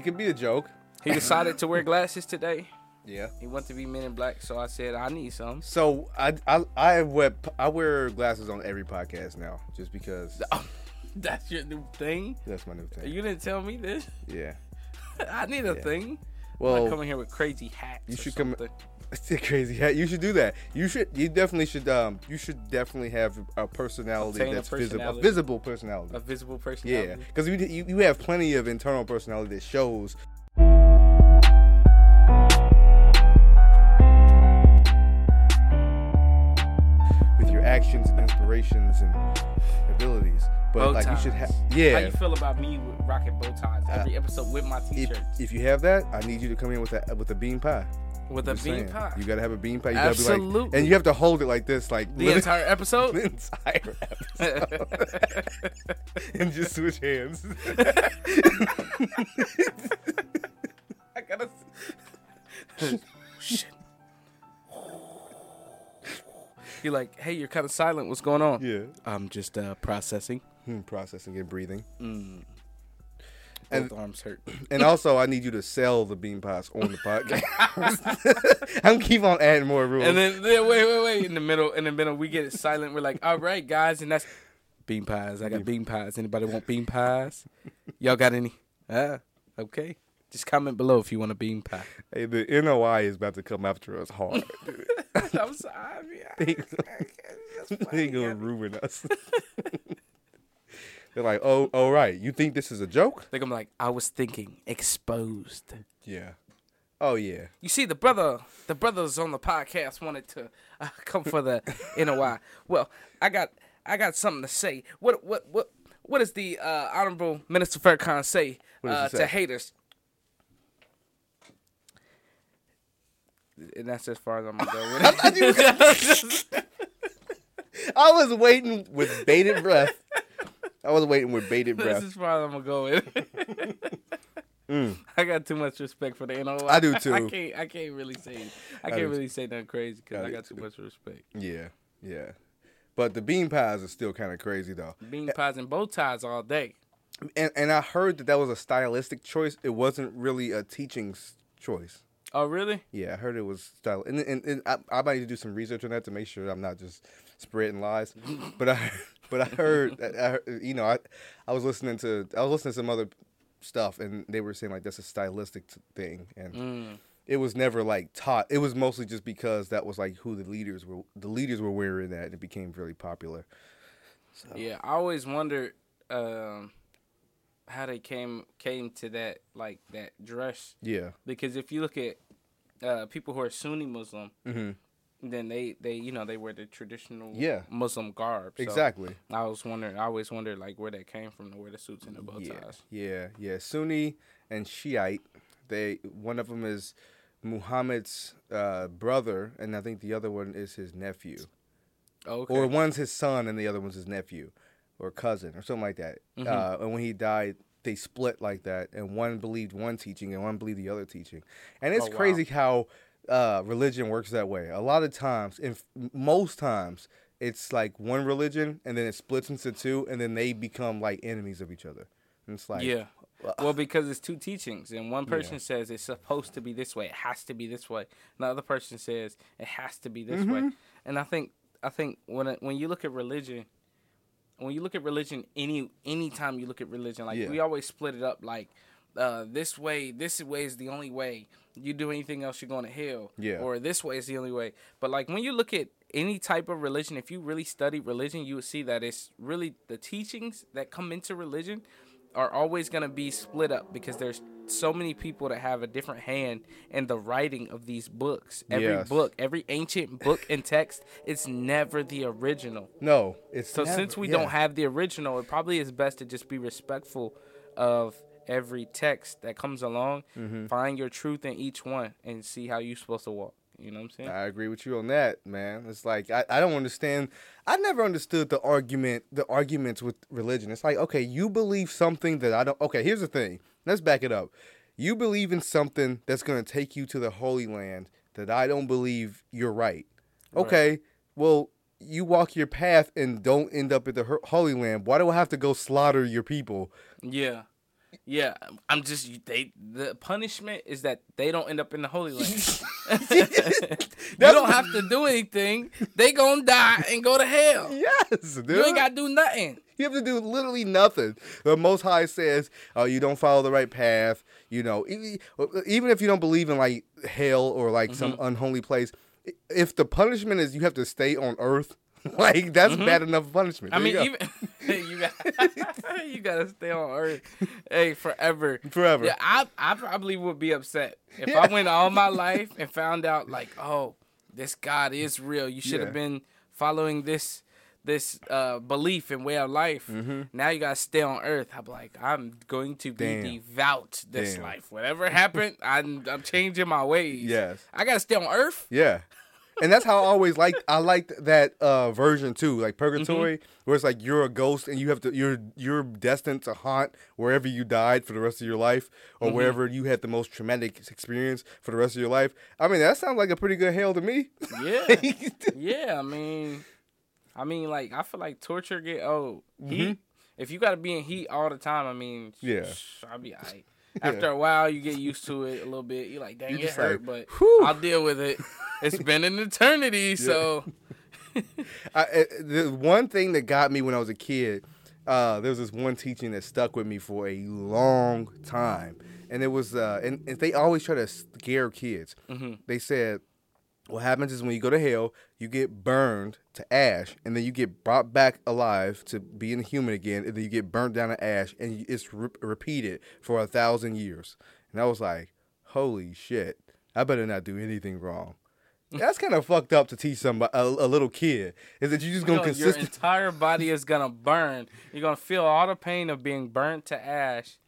it could be a joke. he decided to wear glasses today. Yeah. He wanted to be Men in Black, so I said I need some. So I I I wear I wear glasses on every podcast now, just because That's your new thing. that's my new thing. You didn't tell me this. Yeah. I need a Yeah. thing. Well, I'm coming here with crazy hats. you should come-. It's a crazy hat. You should do that. You should. You definitely should. Um. You should definitely have a personality Obtain that's visible. A visible personality. A visible personality. yeah, because you, you you have plenty of internal personality that shows. With your actions and inspirations and abilities, but Bow like you should have. Yeah. How you feel about me with rocking bow ties every episode with my if, t-shirts if you have that, I need you to come in with a with a bean pie. With a bean pie? You gotta have a bean pie. You gotta be like, Absolutely. and you have to hold it like this, like the entire episode. the entire episode, and just switch hands. I gotta. Shit. You're like, hey, you're kind of silent. What's going on? yeah, I'm just uh, processing. Hmm, processing and breathing, Mm. And- Both arms hurt. and also I need you to sell the bean pies on the podcast. I'm keep on adding more rules. And then, then wait, wait, wait. In the middle, in the middle, we get it silent. We're like, all right, guys, and that's bean pies. I got bean pies. Anybody want bean pies? Y'all got any? Ah, okay. Just comment below if you want a bean pie. hey, the NOI is about to come after us hard. dude. I'm sorry. I mean, I- They- they gonna ruin us. They're like, oh, oh, right. You think this is a joke? They're gonna be like, I was thinking exposed. Yeah. Oh yeah. You see, the brother, the brothers on the podcast wanted to uh, come for the NOI. Well, I got, I got something to say. What, what, what, what does the uh, honorable Minister Farrakhan say, uh, he to haters? And that's as far as I'm gonna go with it. I was waiting with bated breath. I was waiting with bated breath. This is as I'm gonna go with it. I got too much respect for the NOI. Mm. I do too. I can't, I can't really say, I I can't really say nothing crazy because I I got too too. much respect. Yeah, yeah. But the bean pies are still kind of crazy though. Bean pies and bow ties all day. And and I heard that that was a stylistic choice. It wasn't really a teaching choice. Oh, really? Yeah, I heard it was style. And, and, and I, I might need to do some research on that to make sure I'm not just spreading lies. but I but I heard, I heard you know I I was listening to I was listening to some other stuff and they were saying like that's a stylistic t- thing and Mm. it was never like taught. It was mostly just because that was like who the leaders were. The leaders were wearing that and it became really popular. So Yeah, I always wondered um, how they came came to that like that dress yeah. because if you look at uh, people who are Sunni Muslim, hmm then they they you know they wear the traditional Yeah. Muslim garb. So Exactly. I was wondering. I always wondered like where that came from to wear the suits and the bow Yeah, ties. yeah, yeah. Sunni and Shiite. They one of them is Muhammad's uh, brother, and I think the other one is his nephew, Okay. or one's his son and the other one's his nephew, or cousin, or something like that. Mhm. Uh, and when he died, they split like that, and one believed one teaching and one believed the other teaching. And it's Oh, wow. crazy how uh, religion works that way. A lot of times, and most times, it's like one religion, and then it splits into two, and then they become like enemies of each other. And it's like, yeah. uh, Well, because it's two teachings, and one Yeah. person says it's supposed to be this way, it has to be this way. And the other person says it has to be this Mm-hmm. way. And I think I think when it, when you look at religion, when you look at religion, any anytime you look at religion, like Yeah. we always split it up, like uh, this way, this way is the only way. You do anything else, you're going to hell. Yeah. Or this way is the only way. But like when you look at any type of religion, if you really study religion, you would see that it's really the teachings that come into religion are always going to be split up because there's so many people that have a different hand in the writing of these books. Every Yes. book, every ancient book and text, it's never the original. no, it's So never- since we yeah. don't have the original, it probably is best to just be respectful of every text that comes along. Mm-hmm. Find your truth in each one and see how you're supposed to walk. You know what I'm saying? I agree with you on that, man. It's like I, I don't understand. I never understood the argument, the arguments with religion. It's like, okay, you believe something that I don't. Okay, here's the thing. Let's back it up. You believe in something that's going to take you to the Holy Land that I don't believe you're right. Right. Okay, well, you walk your path and don't end up at the Holy Land, why do I have to go slaughter your people? Yeah. Yeah, I'm just they. The punishment is that they don't end up in the Holy Land. you don't have to do anything. They gonna die and go to hell. Yes, dude. You ain't gotta do nothing. You have to do literally nothing. The Most High says, "Oh, you don't follow the right path." You know, even if you don't believe in like hell or like some Mm-hmm. unholy place, if the punishment is you have to stay on Earth, like that's bad enough punishment. Mm-hmm. I mean, you even you got you gotta stay on Earth, hey, forever. Forever. Yeah, I I probably would be upset if Yeah. I went all my life and found out like, oh, this God is real. You should have Yeah. been following this this uh, belief and way of life. Mm-hmm. Now you gotta stay on Earth. I'm like, I'm going to be Damn. devout this Damn. life. Whatever happened, I'm I'm changing my ways. Yes. I gotta stay on Earth. Yeah. And that's how I always liked I liked that uh version too, like purgatory, Mm-hmm. where it's like you're a ghost and you have to you're you're destined to haunt wherever you died for the rest of your life or Mm-hmm. wherever you had the most traumatic experience for the rest of your life. I mean, that sounds like a pretty good hell to me. Yeah. yeah, I mean, I mean, like I feel like torture get old. Heat. If you got to be in heat all the time, I mean, Mm-hmm. Yeah. sh- I'll be alright. After a while, you get used to it a little bit. You're like, dang, You're it hurt, like, but whew. I'll deal with it. It's been an eternity, so I, I- the one thing that got me when I was a kid, uh, there was this one teaching that stuck with me for a long time, and it was, uh, and, and they always try to scare kids. They said, what happens is when you go to hell, you get burned to ash, and then you get brought back alive to being a human again, and then you get burnt down to ash, and it's re- repeated for a thousand years. And I was like, holy shit, I better not do anything wrong. That's kind of fucked up to teach somebody a, a little kid. Is that you're just gonna know, your entire body is gonna burn. You're gonna feel all the pain of being burnt to ash.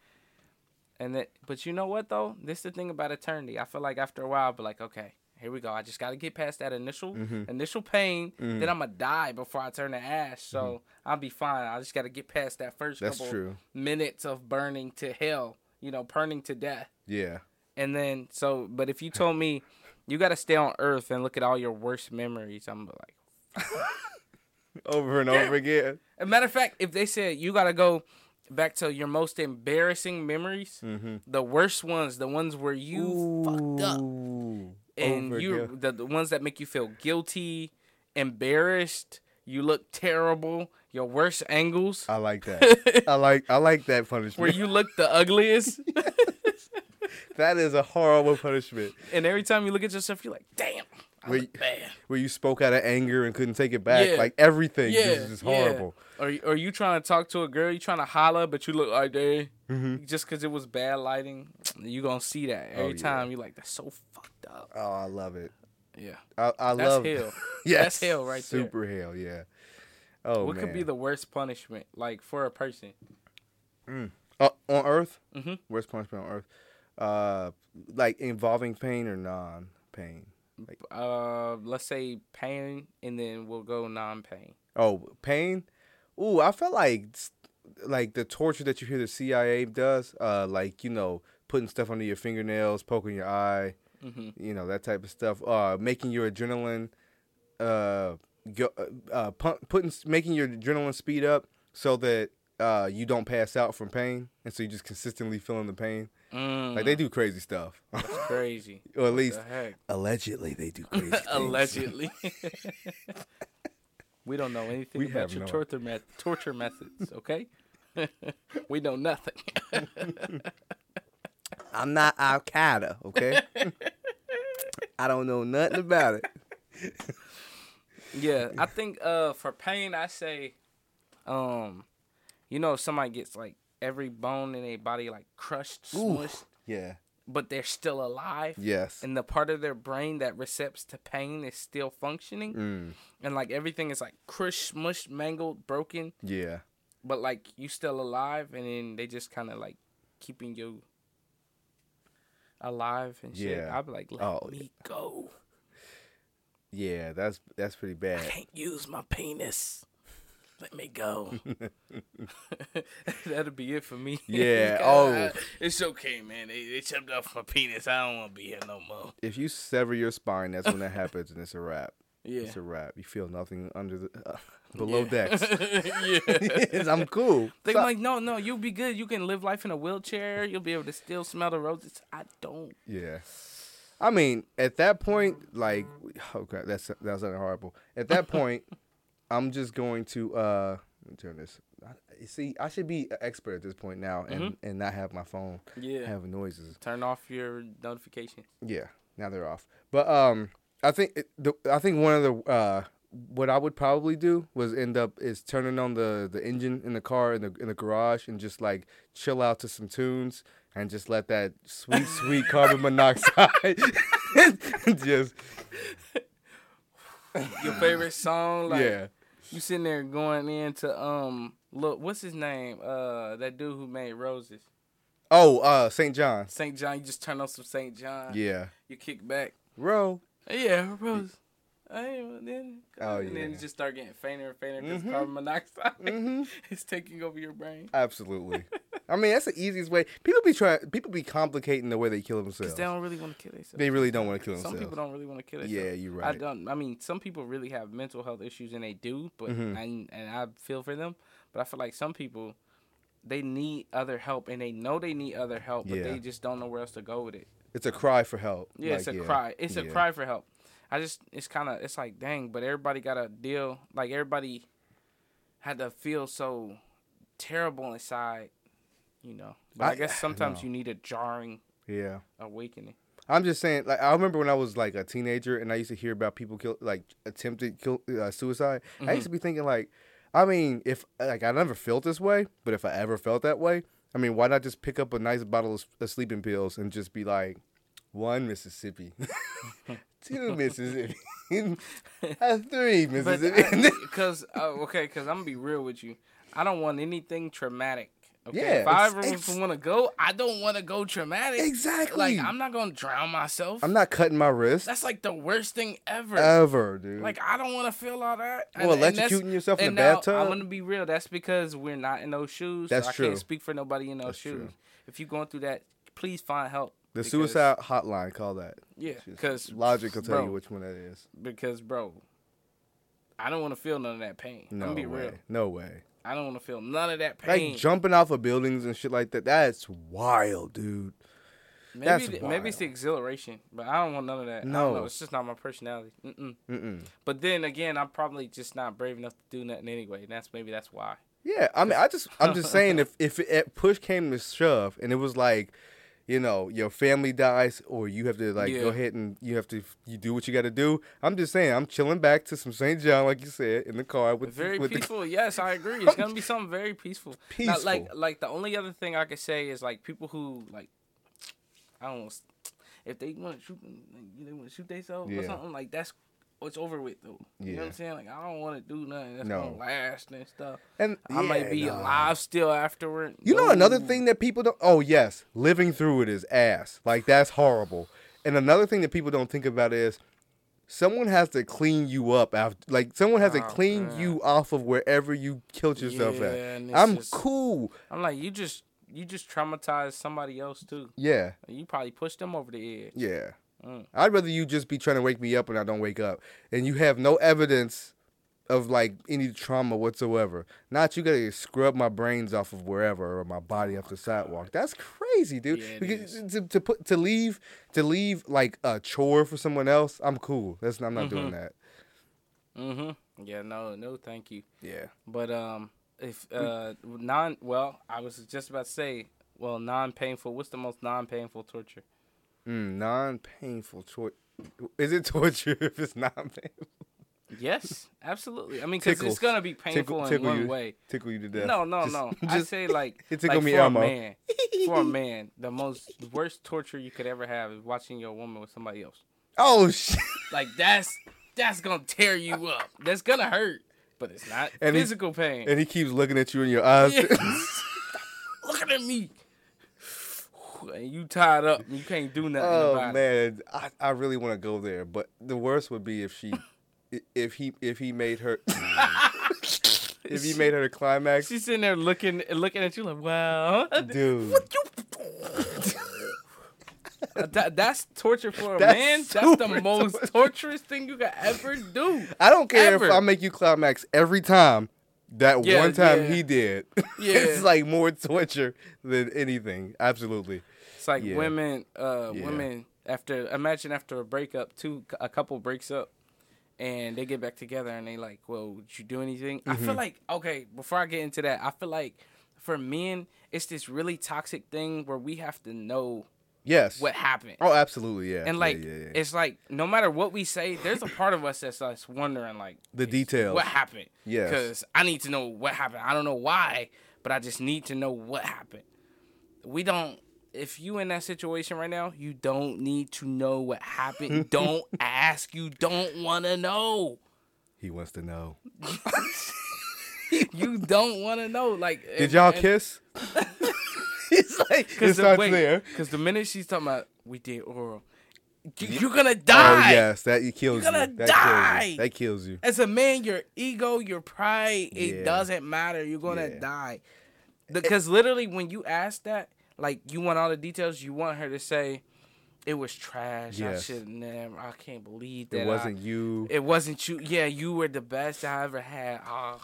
And that, but you know what though? This is the thing about eternity. I feel like after a while, I'll be like, okay, here we go. I just got to get past that initial Mm-hmm. initial pain. Then I'm gonna die before I turn to ash. So I'll be fine. I just got to get past that first Mm-hmm. That's couple true. minutes of burning to hell. You know, burning to death. Yeah, And then so, but if you told me you got to stay on Earth and look at all your worst memories, I'm like. over and over again. A matter of fact, if they said you gotta go back to your most embarrassing memories, Mm-hmm. the worst ones, the ones where you fucked up, Ooh, and you the, the ones that make you feel guilty, embarrassed, you look terrible, your worst angles, I like that. I like I like that punishment. where you look the ugliest, that is a horrible punishment. and every time you look at yourself, you're like, damn, I Where look bad. Where you spoke out of anger and couldn't take it back. Yeah. Like everything Yeah, is just yeah. Or or you trying to talk to a girl, you trying to holler, but you look like that. Mm-hmm. Just because it was bad lighting, you gonna see that every Oh, yeah. time. You like that's so fucked up. Oh, I love it. Yeah, I, I that's love hell. yes, That's hell right there. Super hell, yeah. Oh what man. could be the worst punishment like for a person? Uh, on Earth? mm-hmm. Worst punishment on Earth? Uh, like involving pain or non-pain? Uh, let's say pain, and then we'll go non-pain. Oh, pain. Ooh, I felt like like the torture that you hear the CIA does. Uh, like you know, putting stuff under your fingernails, poking your eye, Mhm. you know that type of stuff. Uh, making your adrenaline, uh, go, uh, uh pump, putting making your adrenaline speed up so that uh you don't pass out from pain, and so you're just consistently feeling the pain. Mm, Like they do crazy stuff, that's crazy. or at least allegedly they do crazy. Allegedly. we don't know anything We about your no- torture met- torture methods. Okay, we know nothing. I'm not Al Qaeda, okay? I don't know nothing about it. Yeah, I think uh for pain I say um you know if somebody gets like every bone in their body like crushed, smushed, Yeah. But they're still alive. Yes. And the part of their brain that recepts to pain is still functioning. Mm, And like everything is like crushed, smushed, mangled, broken, yeah. but like you still alive and then they just kinda like keeping you alive and shit. Yeah. I'd be like, let Oh, me go. Yeah, that's that's pretty I bad. can't use my penis. Let me go. That'll be it for me. Yeah, God, oh. it's okay, man. They, they chopped off my penis. I don't want to be here no more. If you sever your spine, that's when that happens and it's a wrap. Yeah. It's a wrap. You feel nothing under the uh, below Yeah. decks. yeah. I'm cool. They're So- like, no, no, you'll be good. You can live life in a wheelchair. You'll be able to still smell the roses. I don't. Yeah. I mean, at that point, like, oh crap, that's that sounded horrible. At that point, I'm just going to uh turn this. I, see, I should be an expert at this point now, and and not have my phone Yeah. have noises. Turn off your notifications. Yeah, now they're off. But um, I think it, the, I think one of the uh, what I would probably do was end up is turning on the the engine in the car in the in the garage and just like chill out to some tunes and just let that sweet sweet carbon monoxide just Your favorite song? Like, yeah. You sitting there going into um, look, what's his name? Uh, that dude who made Roses, Oh, uh, St. John. Saint John. You just turn on some Saint John. Yeah. You kick back. Bro. Yeah, Rose. Well, then, Oh, and then yeah. you just start getting fainter and fainter because Mhm. carbon monoxide Mhm. is taking over your brain. Absolutely. I mean, that's the easiest way. People be trying. People be complicating the way they kill themselves. they don't really want to kill themselves. They really don't want to kill themselves. Some people don't really want to kill themselves. Yeah, you're right. I don't. I mean, some people really have mental health issues and they do, but Mhm. and and I feel for them. But I feel like some people, they need other help and they know they need other help, but Yeah. they just don't know where else to go with it. It's a cry for help. Yeah, it's a yeah. cry. It's a cry for help. I just it's kind of it's like dang, but everybody got to deal. Like everybody had to feel so terrible inside, you know. But I, I- guess sometimes no. you need a jarring Yeah. awakening. I'm just saying, like I remember when I was like a teenager and I used to hear about people kill, like attempted kill, uh, suicide. I Mm-hmm. used to be thinking like, I mean, if like I never felt this way, but if I ever felt that way, I mean, why not just pick up a nice bottle of, of sleeping pills and just be like, one Mississippi, two Mississippi, uh, three Mississippi. because uh, okay, because I'm gonna be real with you. I don't want anything traumatic. Okay, Yeah, if I ever want to go, I don't want to go traumatic. exactly. Like I'm not gonna drown myself. I'm not cutting my wrist That's like the worst thing ever. ever, dude. like I don't want to feel all that. well, And- and electrocuting yourself in the now, bathtub. I'm gonna be real. That's because we're not in those shoes. That's so I true. can't speak for nobody in those That's shoes. true. If you're going through that, please find help. The suicide hotline, call that. Yeah, because logic will tell bro, you which one that is. Because bro, I don't want to feel none of that pain. No I'm be way. real. No way. I don't want to feel none of that pain. Like jumping off of buildings and shit like that. That's wild, dude. Maybe That's th- maybe it's the exhilaration, but I don't want none of that. No, it's just not my personality. Mm-mm. Mm-mm. But then again, I'm probably just not brave enough to do nothing anyway, and that's maybe that's why. Yeah, I mean, I just, I'm just saying, if if it, push came to shove, and it was like, you know, your family dies, or you have to like Yeah. go ahead and you have to you do what you got to do. I'm just saying, I'm chilling back to some St. John, like you said, in the car with Very with peaceful. yes, I agree. It's gonna be something very peaceful. Now, like like the only other thing I could say is like people who like I don't know if they want to shoot they want to shoot themselves or something like that's it's over with though. You know what I'm saying? Like I don't want to do nothing that's No. gonna last and stuff. And I might be nah. alive still afterward. You know another No. thing that people don't. Oh yes, living through it is ass. Like that's horrible. And another thing that people don't think about is someone has to clean you up after. Like someone has to Oh, clean man. you off of wherever you killed yourself Yeah, at. I'm just- cool. I'm like you just you just traumatized somebody else too. Yeah, You probably pushed them over the edge. yeah. Mm. I'd rather you just be trying to wake me up and I don't wake up, and you have no evidence of like any trauma whatsoever. Not you gotta scrub my brains off of wherever or my body off the sidewalk. That's crazy, dude. Yeah, because is. to, to put to leave to leave like a chore for someone else, I'm cool. That's I'm not doing Mhm. that. Mm-hmm. Yeah. No. No. Thank you. Yeah. But um, if uh non well, I was just about to say well non painful. What's the most non painful torture? Mm, non-painful torture. Is it torture if it's not painful? Yes, absolutely. I mean, because it's gonna be painful Tickle- in tickle one you. way. Tickle you to death. No, no, Just- no. I just- say like, it like me, for a Elmo. man, for a man, the most the worst torture you could ever have is watching your woman with somebody else. oh shit. Like that's that's gonna tear you up. That's gonna hurt, but it's not And he- physical pain. And he keeps looking at you in your eyes. Yeah. Looking at me. And you tied up. and You can't do nothing Oh about it. man, I, I really want to go there, but the worst would be if she, if he if he made her, if he made her the climax, She's sitting there looking looking at you like, wow. dude. That, that's torture for a That's man. That's the most torture. torturous thing you could ever do. I don't care Ever. if I make you climax every time. That Yeah, one time yeah. he did, Yeah. it's like more torture than anything. Absolutely. It's like Yeah. women, uh, Yeah. women after imagine after a breakup, two a couple breaks up, and they get back together and they like, well, did you do anything? I Mm-hmm. feel like okay, before I get into that, I feel like for men, it's this really toxic thing where we have to know Yes. what happened. Oh, absolutely. Yeah. And like yeah, yeah. it's like no matter what we say, there's a part of us that's like wondering like The details. What happened? Yeah. Because I need to know what happened. I don't know why, but I just need to know what happened. We don't. If you in that situation right now, you don't need to know what happened. don't ask. You don't want to know. he wants to know. You don't want to know. Like, Did y'all kiss? He's like, it Because starts the, there. Because the minute she's talking about we did oral, you, oh, you're gonna die. Oh yes, that kills You're you. gonna That die. kills you. That kills you. As a man, your ego, your pride, it Yeah. doesn't matter. You're gonna Yeah. die. Eh. Because literally, when you ask that, like you want all the details, you want her to say, "It was trash. I Yes. should never. I can't believe that. It wasn't you. it wasn't you. Yeah, you were the best I ever had. Ah,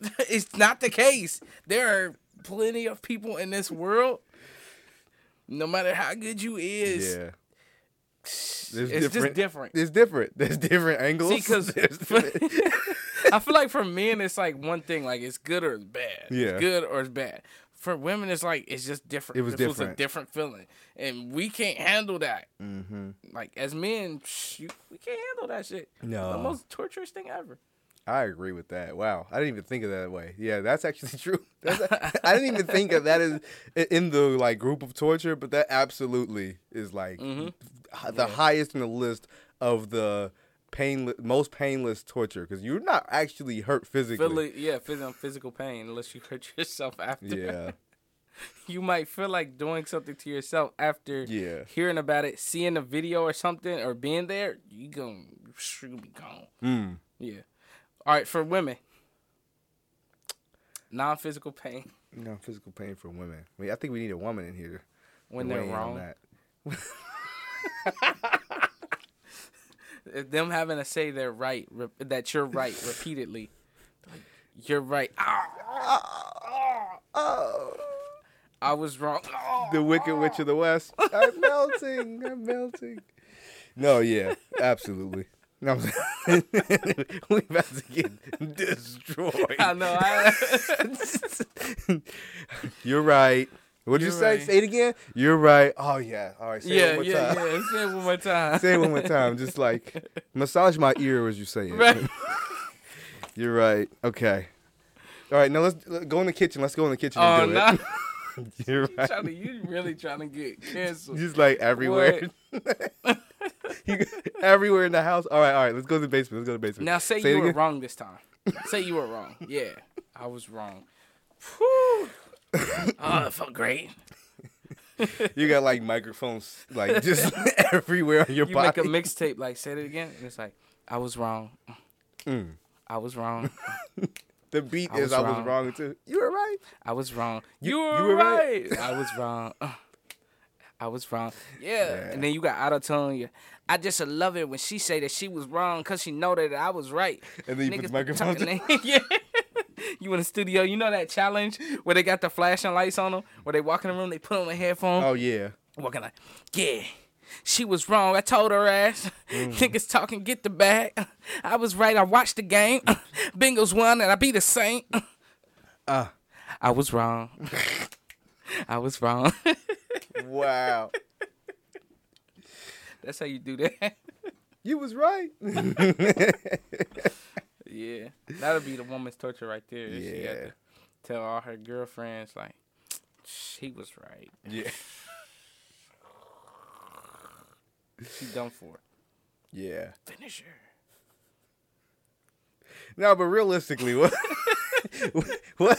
it's not the case. There are plenty of people in this world. No matter how good you is, yeah. it's There's just different. It's different. There's different angles. See, because I feel like for men, it's like one thing, like it's good or it's bad. Yeah. It's good or it's bad. For women, it's like it's just different. It was a different. different feeling, and we can't handle that. mm-hmm. Like as men, we can't handle that shit. No. the most torturous thing ever. I agree with that. Wow, I didn't even think of that way. Yeah, that's actually true. That's, I didn't even think of that as in the like group of torture, but that absolutely is like Mhm. h- the highest in the list of the painless, most painless torture because you're not actually hurt physically. Yeah, physical physical pain unless you hurt yourself after. Yeah, you might feel like doing something to yourself after yeah. hearing about it, seeing a video or something, or being there. You gonna you be gone. Mm. Yeah. All right, for women, non-physical pain Non physical pain for women. I, mean, I think we need a woman in here. when they're weigh in on wrong. that. If Them having to say they're right, re- that you're right repeatedly. Like, you're right. Oh, I was wrong. the Wicked Witch of the West. I'm melting. I'm melting. No, yeah, absolutely. No, I'm we about to get destroyed. I know. I, You're right. What did you say? right. Say it again. You're right. Oh yeah. All right. Say it yeah, one more yeah, time. yeah. Say it one more time. Say it one more time. Just like massage my ear as you say it. Right. You're right. Okay. All right. Now let's, let's go in the kitchen. Let's go in the kitchen Oh and do no! it. You're right. Trying to, you really trying to get canceled? Just like everywhere. You- everywhere in the house. All right, all right. Let's go to the basement. Let's go to the basement. Now say, Say you were again. wrong this time. say you were wrong. Yeah, I was wrong. Whew. Oh, it felt great. You got like microphones, like just everywhere on your You body. make a mixtape, like say it again, and it's like, I was wrong. Mm. I was wrong. The beat I is I was wrong. too. You were right. I was wrong. You- You, were, you were right. right. I was wrong. I was wrong. Yeah. Yeah. And then you got auto tone. You, I just love it when she say that she was wrong because she know that I was right. And then you put the that- yeah. You in the studio, you know that challenge where they got the flashing lights on them, where they walk in the room, they put on the headphone, Oh yeah. walking like, yeah, she was wrong. I told her ass. Mm. Niggas talking, get the bag. I was right. I watched the game. Bengals won, and I beat the Saint. Ah. I was wrong. I was wrong. Wow. That's how you do that. you was right. Yeah, that'll be the woman's torture right there. She had Yeah. to tell all her girlfriends like, she was right. yeah. She done for. Yeah. Finish her. No, but realistically, what? what?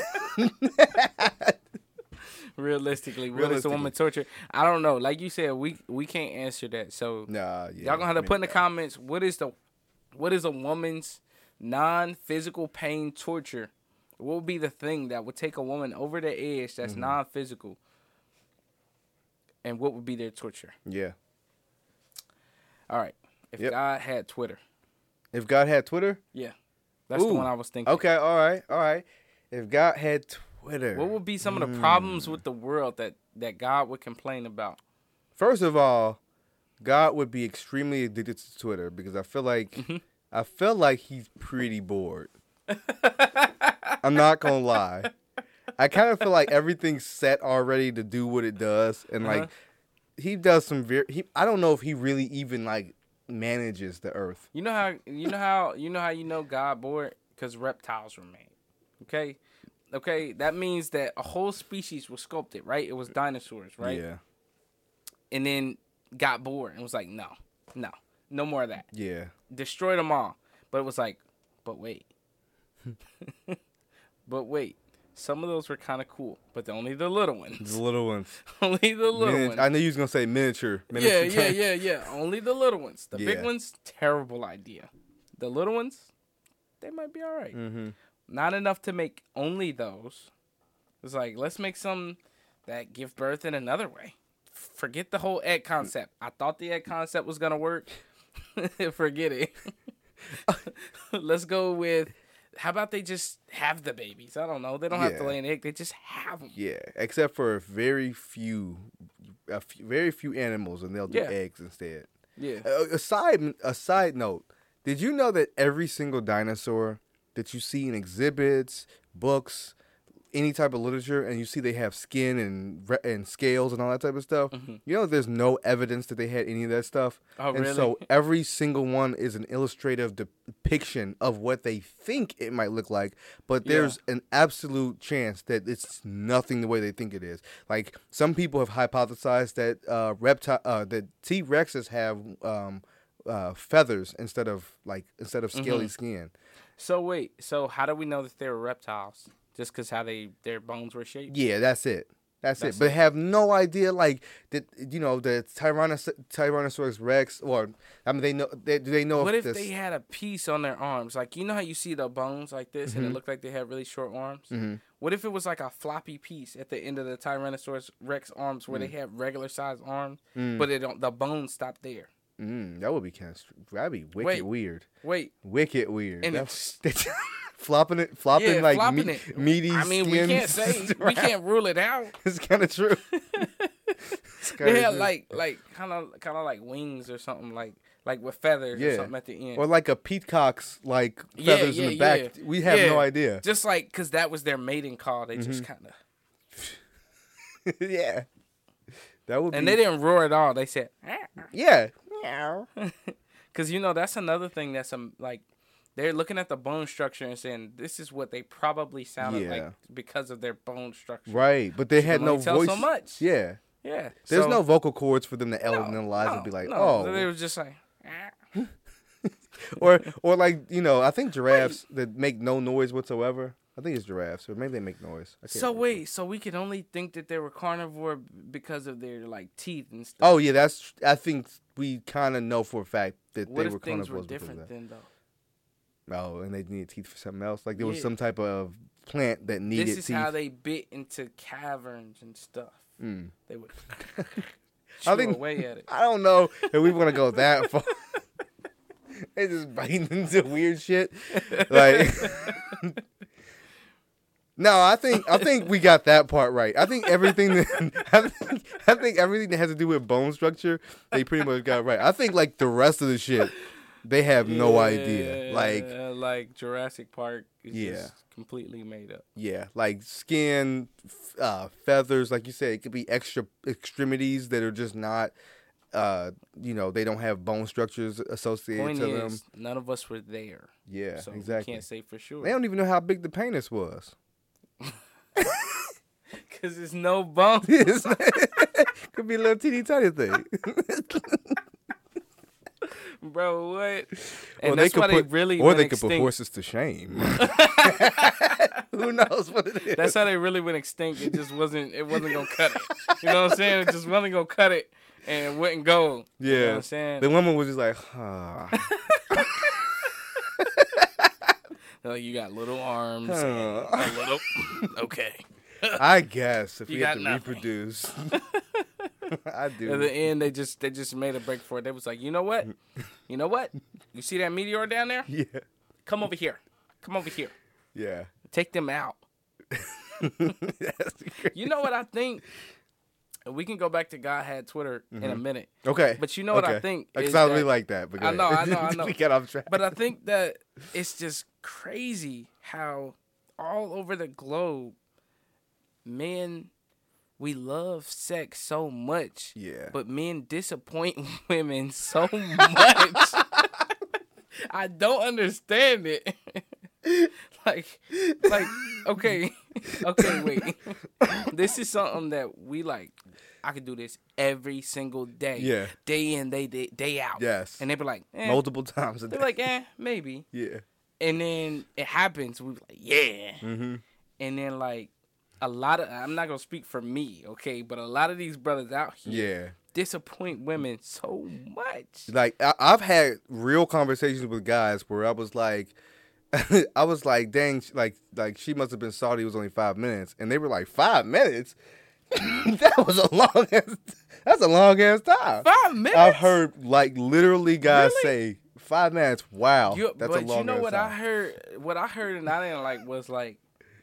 Realistically, what is the woman torture? I don't know. Like you said, we we can't answer that. So Nah, yeah. y'all gonna have to put in the comments what is the what is a woman's non-physical pain torture? What would be the thing that would take a woman over the edge that's Mm-hmm. non-physical? and what would be their torture? Yeah. All right. If Yep. God had Twitter, If God had Twitter. yeah, that's the one I was thinking. Okay. All right. All right. If God had Twitter. What would be some of the Hmm. problems with the world that that God would complain about? First of all, God would be extremely addicted to Twitter because I feel like Mm-hmm. I feel like he's pretty bored. I'm not gonna lie. I kind of feel like everything's set already to do what it does, and like Uh-huh. he does some very. He, I don't know if he really even like manages the Earth. You know how you know how you know how you know God bored because reptiles were made. Okay, okay, that means that a whole species was sculpted, right? It was dinosaurs, right? Yeah. And then got bored and was like, no, no, no more of that. Yeah. Destroy them all. But it was like, but wait, but wait. Some of those were kind of cool, but only the little ones. The little ones. only the little Mini- ones. I knew you was gonna say miniature. Yeah, miniature yeah, tank. yeah, yeah. Only the little ones. The big ones, terrible idea. The little ones, they might be all right. Mm-hmm. Not enough to make only those. It's like let's make some that give birth in another way. Forget the whole egg concept. I thought the egg concept was gonna work. Forget it. let's go with. How about they just have the babies? I don't know. They don't have to lay an egg. They just have them. Yeah, except for very few, a few, very few animals, and they'll do Yeah. eggs instead. Yeah. Uh, a side a side note: Did you know that every single dinosaur that you see in exhibits, books, any type of literature, and you see they have skin and re- and scales and all that type of stuff? You know, there's no evidence that they had any of that stuff. Mm-hmm. Oh, and really? so every single one is an illustrative depiction of what they think it might look like, but Yeah. there's an absolute chance that it's nothing the way they think it is. Like some people have hypothesized that uh, reptile, uh, that T Rexes have um, uh, feathers instead of like instead of scaly Mm-hmm. skin. So wait. So how do we know that they were reptiles? Just because how they their bones were shaped? Yeah, that's it. That's, That's it. But have no idea like that. You know the Tyrannos- Tyrannosaurus Rex, or I mean, they know. They, do they know What if this, they had a piece on their arms? Like you know how you see the bones like this, Mm-hmm. and it looked like they had really short arms. What if it was like a floppy piece at the end of the Tyrannosaurus Rex arms, where they had regular sized arms, but it don't, the bones stopped there? Mm, that would be kind of that'd be wicked Wait. weird. Wait, Wicked weird. And That's, flopping it, flopping yeah, like flopping meat, it. meaty. I mean, we can't say we can't rule it out. It's kind of true. They had like like kind of kind of like wings or something like like with feathers or something at the end. or like a peacock's like Yeah, feathers in the back. yeah. We have Yeah. no idea. just like because that was their mating call, they just Mm-hmm. kind of yeah, that would and be. they didn't roar at all. They said. yeah, Cause you know that's another thing that's um like they're looking at the bone structure and saying this is what they probably sounded like because of their bone structure. right. But they had no voice. so much. Yeah, Yeah. there's so- no vocal cords for them to no, analyze and no, be like, no. oh, So they were just like. "Ah." or or like you know, I think giraffes that make no noise whatsoever. I think it's giraffes, or maybe they make noise. So remember. wait, so we could only think that they were carnivore because of their like teeth and stuff. Oh yeah, that's. I think we kind of know for a fact that what they if were things carnivores were because of different that. then though? Oh, and they needed teeth for something else. Like there was Yeah. some type of plant that needed This is teeth. how they bit into caverns and stuff. Mm. They would I think- away at it. I don't know if we want to go that far. they just biting into weird shit. Like No, I think I think we got that part right. I think everything that I think, I think everything that has to do with bone structure, they pretty much got right. I think like the rest of the shit, they have no idea. Like Yeah, like Jurassic Park is Yeah. just completely made up. Yeah, like skin, uh, feathers, like you said, it could be extra extremities that are just not, uh, you know, they don't have bone structures associated Point to them. none of us were there, Yeah, so exactly. we can't say for sure They don't even know how big the penis was. because there's no bone. could be a little teeny tiny thing. Bro, what? or And they could put, they really or they could put horses to shame. Who knows what it is? That's how they really went extinct. It just wasn't. It wasn't gonna cut it. You know what I'm saying? It just wasn't gonna cut it, and it wouldn't go. yeah. You know what I'm saying? The woman was just like, ah. like you got little arms, and huh. a little. Okay. I guess if You we have to nothing. reproduce. I do. At the end, they just they just made a break for it. They was like, you know what? You know what? You see that meteor down there? Yeah. Come over here. Come over here. Yeah. Take them out. You know what I think? We can go back to God had Twitter in a mm-hmm. minute. okay. But you know what I think Because is I really like that. But I know. I know, I know. we got off track. But I think that it's just crazy how all over the globe, men, we love sex so much. Yeah. But men disappoint women so much. I don't understand it. like, like, okay, okay, wait. this is something that we like. I could do this every single day. Yeah. Day in, day day, day out. yes. And they be like, eh. multiple times a day. They're like, eh, maybe. yeah. And then it happens. We be like, yeah. Mm-hmm. And then like a lot of I'm not gonna speak for me, okay, but a lot of these brothers out here Yeah. disappoint women so much. Like I, I've had real conversations with guys where I was like, I was like, dang, like like she must have been salty. It was only five minutes, and they were like, five minutes. that was a long ass. That's a long ass time. Five minutes. I've heard like literally guys Really? say five minutes. Wow, You, that's but a long you know what I heard? What I heard and I didn't like was like,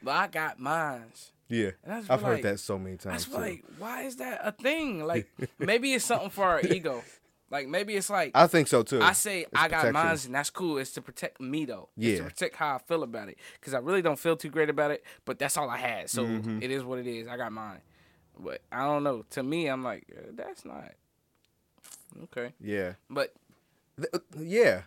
I got mines. Yeah, I I've heard like- that so many I times was like, why is that a thing? Like maybe it's something for our ego. Like maybe it's like I think so too. I say I got protection. mines and that's cool. It's to protect me though. It's Yeah. to protect how I feel about it. Cause I really don't feel too great about it. But that's all I had. So Mm-hmm. it is what it is. I got mine. But I don't know. To me, I'm like, uh, that's not okay. yeah, But Th- uh, yeah.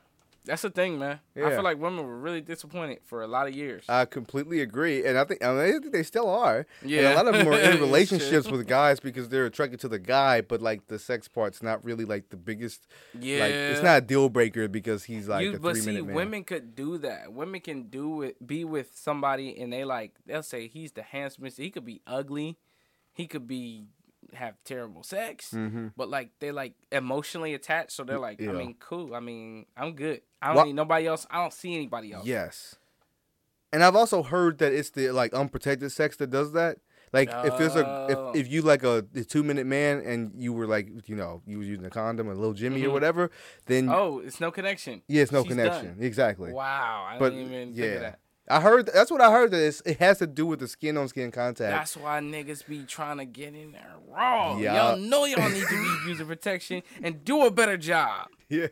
That's the thing, man. I feel like women were really disappointed for a lot of years. I completely agree, and I think I, mean, I think they still are. Yeah. and a lot of them are in relationships with guys because they're attracted to the guy, but like the sex part's not really like the biggest. yeah, Like it's not a deal breaker because he's like you, a but three see, minute man. women could do that. Women can do it. Be with somebody, and they like they'll say he's the handsomest. He could be ugly. He could be have terrible sex. Mhm. But like they're like emotionally attached, so they're like, Yeah. I mean, cool. I mean, I'm good. I don't Wha- need nobody else. I don't see anybody else. Yes, and I've also heard that it's the like unprotected sex that does that. Like if there's a Oh. if, if you like a, two minute man and you were like you know you were using a condom or a little Jimmy or Mhm. whatever, then Oh, it's no connection. yeah, it's no she's connection done. exactly. Wow, I But didn't even yeah, think of that. I heard that's what I heard that it's, it has to do with the skin on skin contact. That's why niggas be trying to get in there raw. Yeah. Y'all know y'all need to be using protection and do a better job. yeah.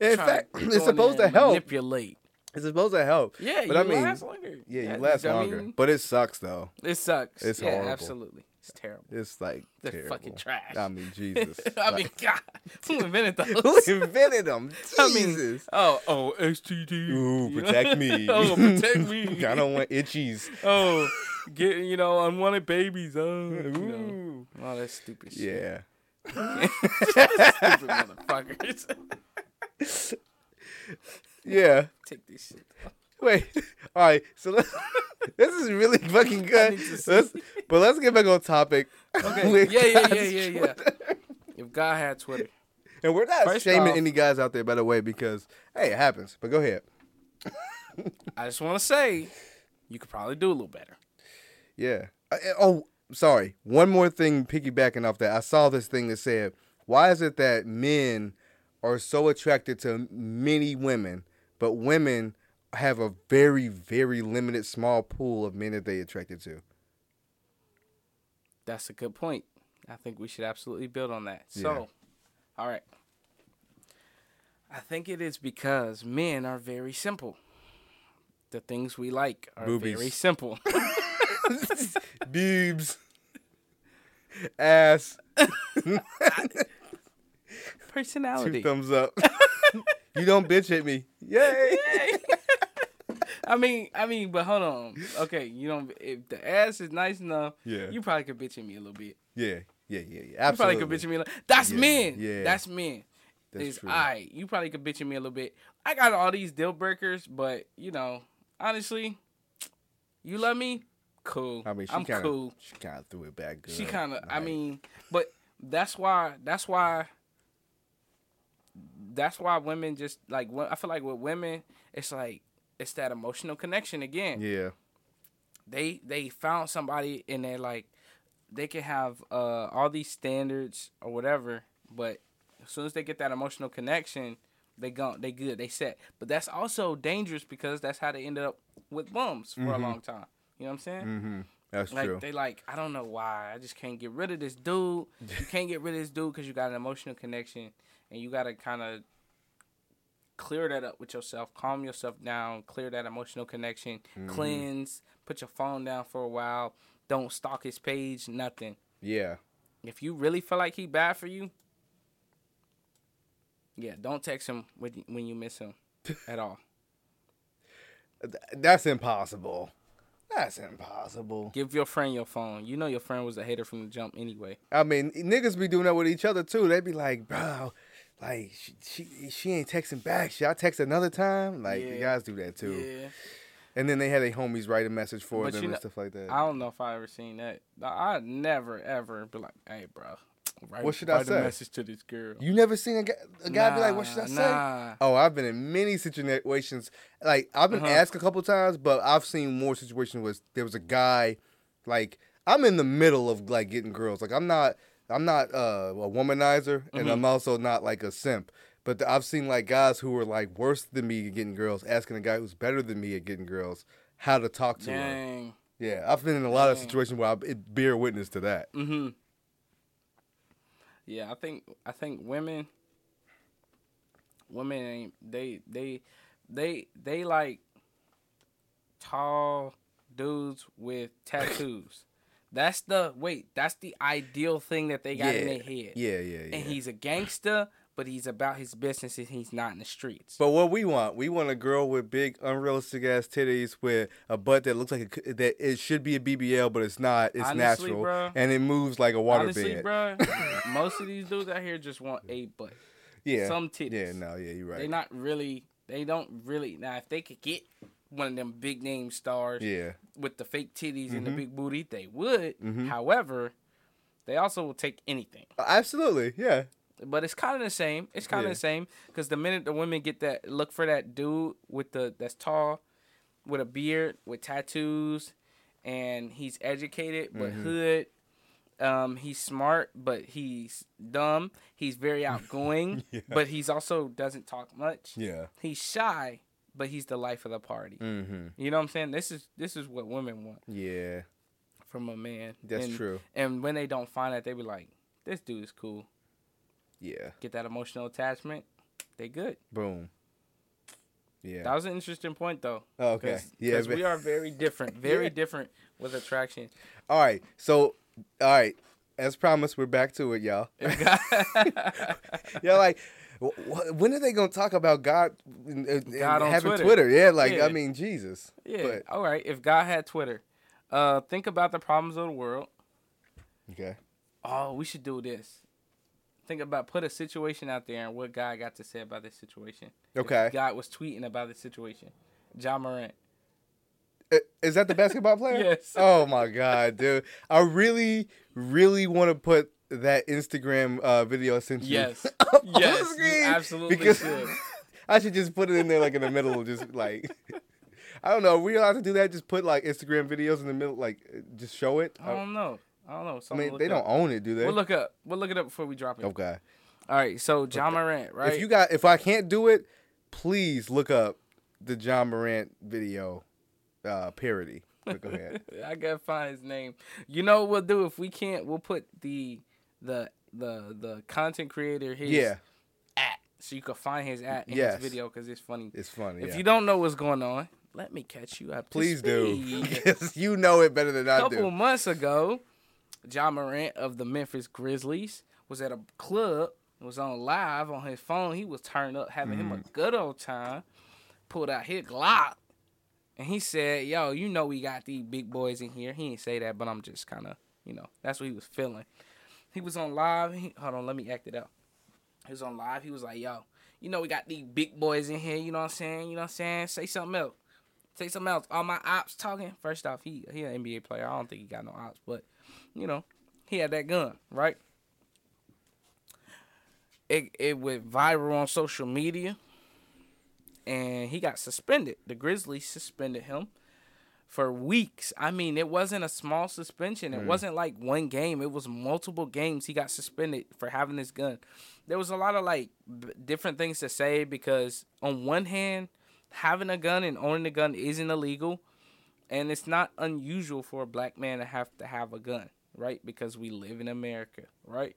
In fact, it's supposed to help. Manipulate. It's supposed to help. Yeah, But you I mean, last longer. Yeah, you That- last I longer. mean, but it sucks though. it sucks. It's yeah, horrible. absolutely. It's terrible. It's like They're terrible. fucking trash. I mean, Jesus. I mean, God, who invented those? who invented them? I mean, Jesus. oh, oh, STD. Ooh, protect me. oh, protect me. I don't want itchies. Oh, get you know unwanted babies. Oh, you know. All that stupid shit. Yeah. stupid motherfuckers. Yeah. Take this shit. Wait. All right. So let's, this is really fucking good. need to see. Let's, but let's get back on topic. Okay. yeah, yeah, yeah, yeah, yeah. If God had Twitter, And we're not First shaming off- any guys out there, by the way, because hey, it happens. But go ahead. I just want to say, you could probably do a little better. Yeah. Uh, uh, oh, sorry. One more thing, piggybacking off that. I saw this thing that said, "Why is it that men are so attracted to many women, but women have a very, very limited, small pool of men that they attracted to?" That's a good point. I think we should absolutely build on that. Yeah. So, all right. I think it is because men are very simple. The things we like are Boobies. very simple. Boobs, ass, Personality. two thumbs up. you don't bitch at me. Yay. Yay! I mean, I mean, but hold on. Okay, you don't. If the ass is nice enough, Yeah. you probably could bitch at me a little bit. Yeah, yeah, yeah, yeah. You probably could bitch at me. A little. That's Yeah, men. yeah. That's men. That's is true. I. You probably could bitch at me a little bit. I got all these deal breakers, but you know, honestly, you love me, cool. I mean, she I'm kind of, cool. she kind of threw it back good. She kind of. I mean, but that's why. That's why. That's why women just like. I feel like with women, it's like it's that emotional connection again. yeah, They they found somebody and they're like, they can have uh all these standards or whatever, but as soon as they get that emotional connection, they go they good, they set. But that's also dangerous because that's how they ended up with bums for a long time. You know what I'm saying? Mm-hmm. That's Like true. they like I don't know why I just can't get rid of this dude. You can't get rid of this dude because you got an emotional connection, and you gotta kind of clear that up with yourself, calm yourself down, clear that emotional connection, Mm-hmm. cleanse, put your phone down for a while, don't stalk his page, nothing. yeah. If you really feel like he bad for you, yeah, don't text him when you, when you miss him at all. That's impossible. That's impossible. Give your friend your phone. You know your friend was a hater from the jump anyway. I mean, niggas be doing that with each other too. They be like, bro, like she she, she ain't texting back. Should I text another time? Like the Yeah. guys do that too. Yeah. And then they had their homies write a message for But them and know- stuff like that. I don't know if I ever seen that. I I'd never ever be like, "Hey, bro, write, What should I say?" a message to this girl." you never seen a guy, a guy be like, "What should I Nah, say?" Nah. Oh, I've been in many situations. Like I've been Uh-huh. asked a couple times, but I've seen more situations where there was a guy, like I'm in the middle of like getting girls. Like I'm not, I'm not uh, a womanizer, and Mhm. I'm also not like a simp. But th- I've seen like guys who were like worse than me at getting girls, asking a guy who's better than me at getting girls how to talk to her. Yeah, I've been in a lot of situations where I bear witness to that. Mm-hmm. Yeah, I think I think women women ain't they they they they like tall dudes with tattoos. That's the wait, that's the ideal thing that they got in their head. Yeah, yeah, yeah. And he's a gangster, but he's about his business and he's not in the streets. But what we want, we want a girl with big, unrealistic ass titties, with a butt that looks like a, that it should be a BBL, but it's not. It's Honestly, natural, bruh. and it moves like a water Honestly, bed. bro, most of these dudes out here just want a butt. yeah, some titties. Yeah, no, yeah, you're right. They're not really. They don't really. Now, if they could get one of them big name stars yeah, with the fake titties and the Mhm. big booty, they would. Mhm. However, they also will take anything. absolutely, yeah, But it's kind of the same. It's kind of Yeah. the same because the minute the women get that look for that dude with the that's tall, with a beard, with tattoos, and he's educated but Mhm. hood. Um, he's smart, but he's dumb. He's very outgoing, Yeah. but he's also doesn't talk much. yeah. He's shy, but he's the life of the party. Mm-hmm. You know what I'm saying? This is this is what women want Yeah, from a man. that's and, true. And when they don't find that, they be like, "This dude is cool." Yeah, Get that emotional attachment. They good. boom. Yeah. That was an interesting point, though. Oh, okay. Cause, Yeah, 'cause but- we are very different. Very Yeah. different with attraction. All right. So, all right. As promised, we're back to it, y'all. Yeah, like, when are they gonna talk about God, and, and God on having Twitter. Twitter? Yeah, like Yeah. I mean, Jesus. yeah. But, All right. If God had Twitter, uh, think about the problems of the world. okay. Oh, we should do this. Think about put a situation out there and what God got to say about this situation. If Okay. God was tweeting about this situation. John Morant. Is that the basketball player? Yes. Oh my god, dude! I really, really want to put that Instagram uh, video I sent you. Yes. up yes. You absolutely because should. I should just put it in there like in the middle, just like I don't know. Are we allowed to do that? Just put like Instagram videos in the middle, like just show it. I don't know. I don't know. I mean, they look don't own it, do they? We'll look up. We'll look it up before we drop it. okay. All right. So John Morant, right? If you got, if I can't do it, please look up the John Morant video uh, parody. But go ahead. I gotta find his name. You know what we'll do if we can't? We'll put the the the the content creator his yeah, at so you can find his at in Yes. his video because it's funny. it's funny. If yeah. you don't know what's going on, let me catch you up. please do, you know it better than A I couple do. months ago, John Morant of the Memphis Grizzlies was at a club. Was on live on his phone. He was turned up, having him a Mm-hmm. good old time. Pulled out his Glock, and he said, "Yo, you know we got these big boys in here." He didn't say that, but I'm just kind of, you know, that's what he was feeling. He was on live. He, hold on, let me act it out. He was on live. He was like, "Yo, you know we got these big boys in here. You know what I'm saying? You know what I'm saying? Say something else. Say something else. All my ops talking. First off, he he an NBA player. I don't think he got no ops, but you know, he had that gun, right? It it went viral on social media, and he got suspended. The Grizzlies suspended him for weeks. I mean, it wasn't a small suspension. It Mm. wasn't like one game. It was multiple games. He got suspended for having this gun. There was a lot of like b- different things to say because on one hand, having a gun and owning a gun isn't illegal, and it's not unusual for a black man to have to have a gun, right? Because we live in America, right?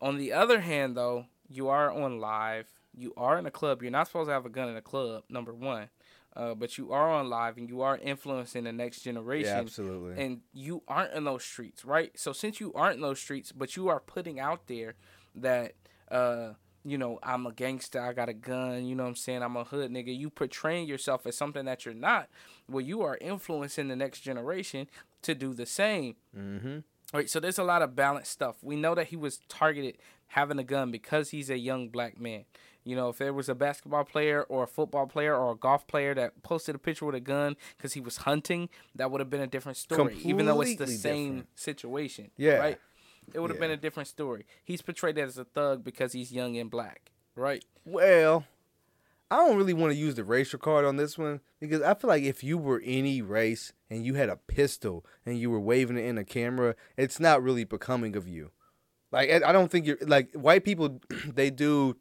On the other hand, though, you are on live. You are in a club. You're not supposed to have a gun in a club. Number one, uh, but you are on live and you are influencing the next generation. Yeah, absolutely. And you aren't in those streets, right? So since you aren't in those streets, but you are putting out there that, uh, you know, I'm a gangster. I got a gun. You know what I'm saying? I'm a hood nigga. You portraying yourself as something that you're not. Well, you are influencing the next generation to do the same. mm-hmm. All right, so there's a lot of balanced stuff. We know that he was targeted having a gun because he's a young black man. You know, if there was a basketball player or a football player or a golf player that posted a picture with a gun because he was hunting, that would have been a different story. even though it's the Completely same different. situation. Yeah. Right? It would have been a different story. He's portrayed as a thug because he's young and black. Right? Well, I don't really want to use the racial card on this one because I feel like if you were any race and you had a pistol and you were waving it in a camera, it's not really becoming of you. Like I don't think you're like white people. They do.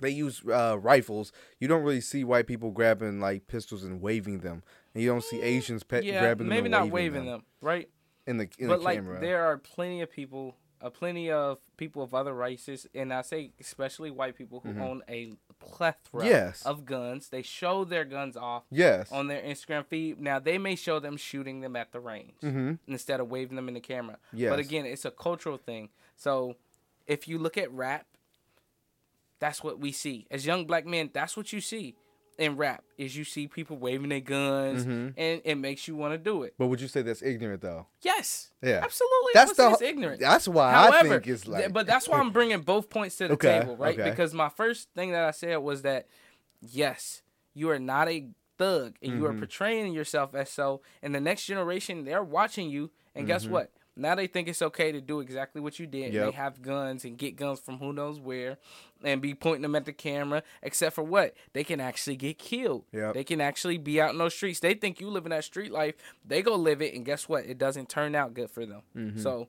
They use uh, rifles. You don't really see white people grabbing like pistols and waving them, and you don't see Asians pe- yeah, grabbing them. maybe not waving, waving them, them. Right? in the in but the like camera. there are plenty of people uh, plenty of people of other races and i say especially white people who own a plethora Mm-hmm. Yes. of guns they show their guns off yes. on their instagram feed now they may show them shooting them at the range mm-hmm. instead of waving them in the camera Yes. but again it's a cultural thing so if you look at rap that's what we see as young black men that's what you see in rap is you see people waving their guns Mhm. and it makes you want to do it But would you say that's ignorant though? yes Yeah. absolutely That's the ignorant That's why However, I think it's like. but that's why I'm bringing both points to the Okay, table, right? okay. Because my first thing that I said was that yes, you are not a thug, and you are Mm-hmm. portraying yourself as so. And the next generation, they're watching you, and guess what? Now they think it's okay to do exactly what you did. and They Mm-hmm. Have guns and get guns from who knows where, and be pointing them at the camera. Except for what? They can actually get killed. Yep. They can actually be out in those streets. They think you living that street life. They go live it, and guess what? It doesn't turn out good for them. Mm-hmm. So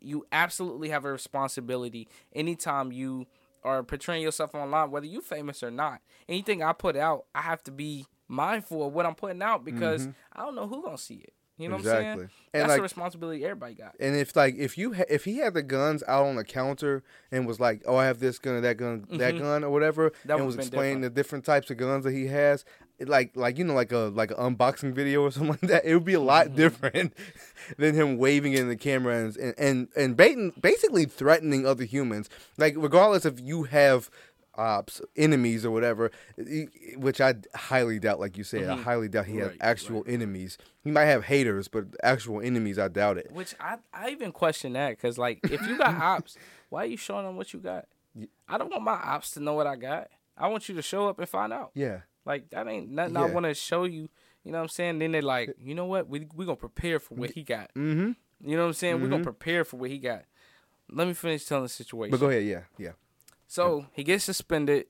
you absolutely have a responsibility anytime you are portraying yourself online, whether you're famous or not. Anything I put out, I have to be mindful of what I'm putting out because I don't know who gonna see it. You know what I'm Mm-hmm. Exactly. saying? And That's like- a responsibility everybody got. And if like if you ha- if he had the guns out on the counter and was like, oh, I have this gun, that gun, that gun, or whatever, Mm-hmm. That and was explaining the different types of guns that he has, it like like you know like a like an unboxing video or something like that, it would be a lot Mm-hmm. different than him waving it in the camera and and and, and baiting, basically threatening other humans. Like regardless if you have. Ops, enemies, or whatever, which I highly doubt. Like you said, I highly doubt he has Mm-hmm. Right, actual enemies. He might have haters, but actual enemies, I doubt it. Which I, I even question that because like if you got ops, why are you showing them what you got? I don't want my ops to know what I got. I want you to show up and find out. Yeah. Like that ain't nothing I want to show you. You know what I'm saying? Then they're like, you know what? We we gonna prepare for what he got. Mm-hmm. You know what I'm saying? We're gonna prepare for what he got. Let me finish telling the situation. But go ahead, yeah, yeah. So he gets suspended,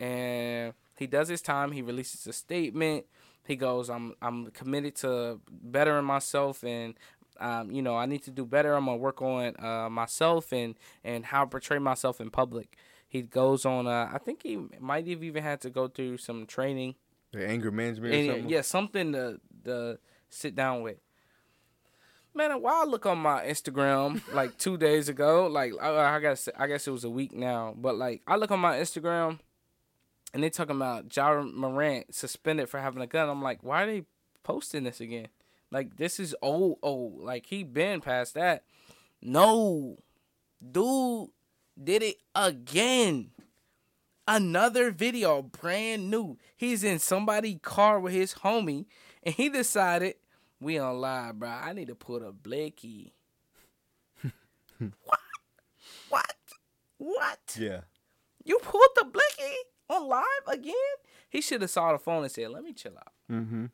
and he does his time. He releases a statement. He goes, "I'm I'm committed to bettering myself, and um, you know I need to do better. I'm gonna work on uh, myself and and how I portray myself in public." He goes on. Uh, I think he might have even had to go through some training. The anger management or And, something. yeah, something to to sit down with. Man, why I look on my Instagram like two days ago, like I, I guess I guess it was a week now, but like I look on my Instagram, and they talking about Ja Morant suspended for having a gun. I'm like, why are they posting this again? Like this is old, old. Like he been past that. No, dude did it again. Another video, brand new. He's in somebody' car with his homie, and he decided we on live, bro. I need to put a Blicky. what? What? What? Yeah. You pulled the Blicky on live again? He should have saw the phone and said, "Let me chill out. Mm-hmm.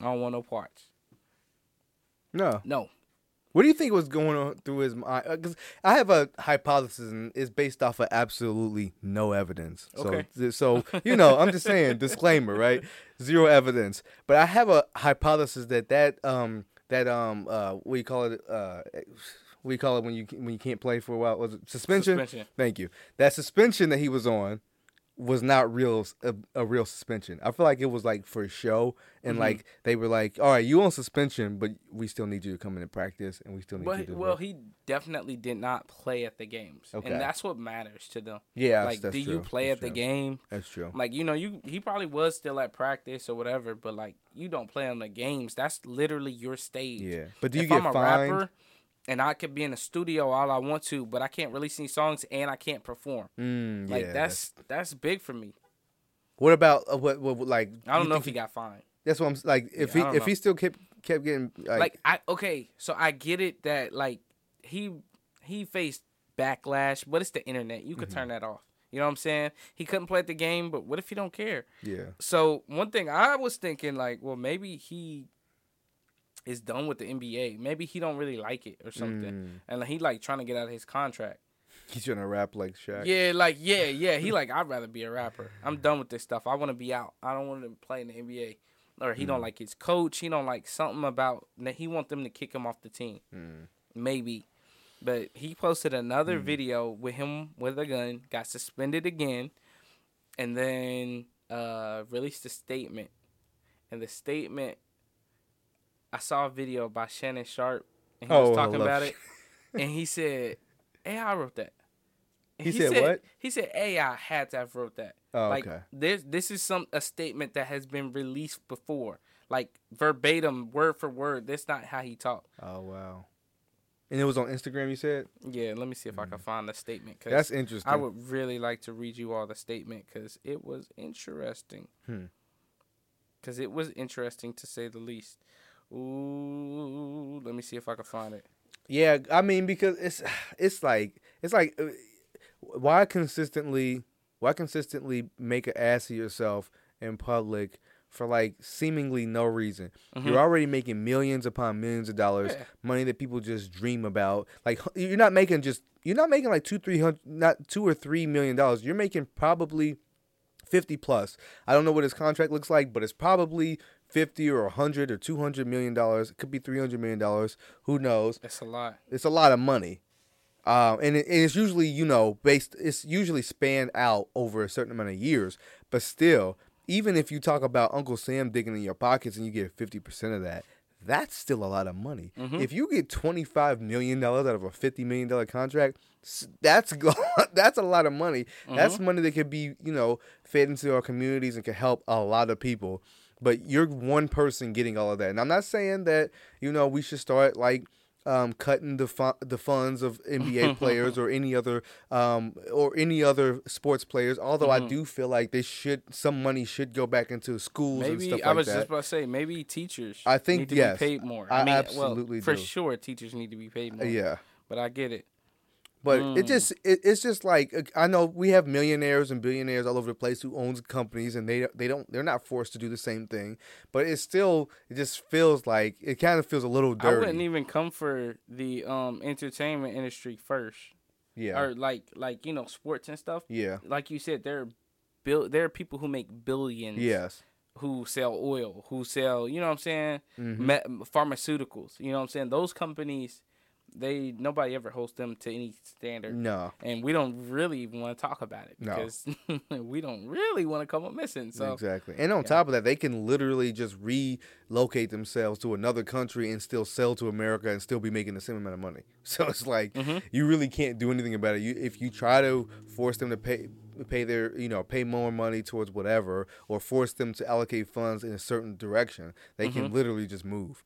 I don't want no parts." No. No. What do you think was going on through his mind? Because I have a hypothesis, and it's based off of absolutely no evidence. So, Okay. so you know, I'm just saying, disclaimer, right? Zero evidence. But I have a hypothesis that that um that um uh what do you call it uh what do you call it when you when you can't play for a while was it suspension? Suspension. Thank you. That suspension that he was on was not real a, a real suspension. I feel like it was like for a show and Mhm. like they were like, "All right, you on suspension, but we still need you to come in and practice and we still need you But to well, work." he definitely did not play at the games, Okay. and that's what matters to them. Yeah, like, do you play That's at the game? That's true. Like, you know, you he probably was still at practice or whatever, but like, you don't play on the games. That's literally your stage. Yeah. But do you if get I'm a fined? rapper and I could be in the studio all I want to, but I can't release any songs and I can't perform. Mm, Like yeah, that's that's big for me. What about uh, what, what like I don't know if he got fined. That's what I'm like if Yeah, he if know. he still kept kept getting like, like I okay, so I get it that like he he faced backlash, but it's the internet. You could Mm-hmm. turn that off. You know what I'm saying? He couldn't play at the game, but what if he don't care? yeah. So one thing I was thinking, like, well, maybe he is done with the NBA. Maybe he don't really like it or something, Mm. and like, he like trying to get out of his contract. He's trying to rap like Shaq. Yeah, like yeah, yeah. He like I'd rather be a rapper. I'm done with this stuff. I want to be out. I don't want to play in the NBA. Or he Mm. don't like his coach. He don't like something about that. He want them to kick him off the team. Mm. Maybe, but he posted another video with him with a gun. Got suspended again, and then uh released a statement. And the statement, I saw a video by Shannon Sharpe, and he Oh, was talking about it, and he said, "Hey, I wrote that." He said what? He said AI had to have wrote that. Oh, like okay. this this is some a statement that has been released before. Like verbatim, word for word. That's not how he talked. Oh wow. And it was on Instagram. You said Yeah, let me see if I can find the statement. 'cause Mm. that's interesting. I would really like to read you all the statement because it was interesting. Hmm. Because it was interesting to say the least. Ooh, let me see if I can find it. Yeah, I mean because it's it's like it's like uh, why consistently why consistently make an ass of yourself in public for like seemingly no reason. You're already making millions upon millions of dollars, Mm-hmm. Yeah. money that people just dream about. Like you're not making just you're not making like two three hundred not two or three million dollars. You're making probably 50 plus. I don't know what his contract looks like, but it's probably 50 or 100 or 200 million dollars. It could be 300 million dollars. Who knows? it's a lot. It's a lot of money. Um, and, it, and it's usually, you know, based, it's usually spanned out over a certain amount of years. But still, even if you talk about Uncle Sam digging in your pockets and you get 50% of that, that's still a lot of money. If you get $25 million out of a $50 million contract, that's that's a lot of money. That's money that could be, you know, fed into our communities and could help a lot of people. But you're one person getting all of that. And I'm not saying that, you know, we should start like um, cutting the fu- the funds of NBA players or any other um, or any other sports players. Although I do feel like they should some money should go back into schools and Maybe stuff like I was that. just about to say maybe teachers. I think, need to yes. be paid more. I mean, absolutely well, for sure teachers need to be paid more. yeah. but I get it. But Mm. it just it, it's just like uh, I know we have millionaires and billionaires all over the place who owns companies and they they don't they're not forced to do the same thing. But it still it just feels like it kind of feels a little dirty. I wouldn't even come for the um entertainment industry first, Yeah. or like like you know sports and stuff. Yeah. Like you said, there are bill there are people who make billions. Yes. Who sell oil? Who sell? You know what I'm saying? Mm-hmm. Me- pharmaceuticals. You know what I'm saying? Those companies, they nobody ever holds them to any standard. No. and we don't really even want to talk about it No. because we don't really want to come up missing. So exactly. And on top of that, they can literally just relocate themselves to another country and still sell to America and still be making the same amount of money. So it's like Mm-hmm. you really can't do anything about it. You if you try to force them to pay pay their you know pay more money towards whatever or force them to allocate funds in a certain direction, they can Mm-hmm. literally just move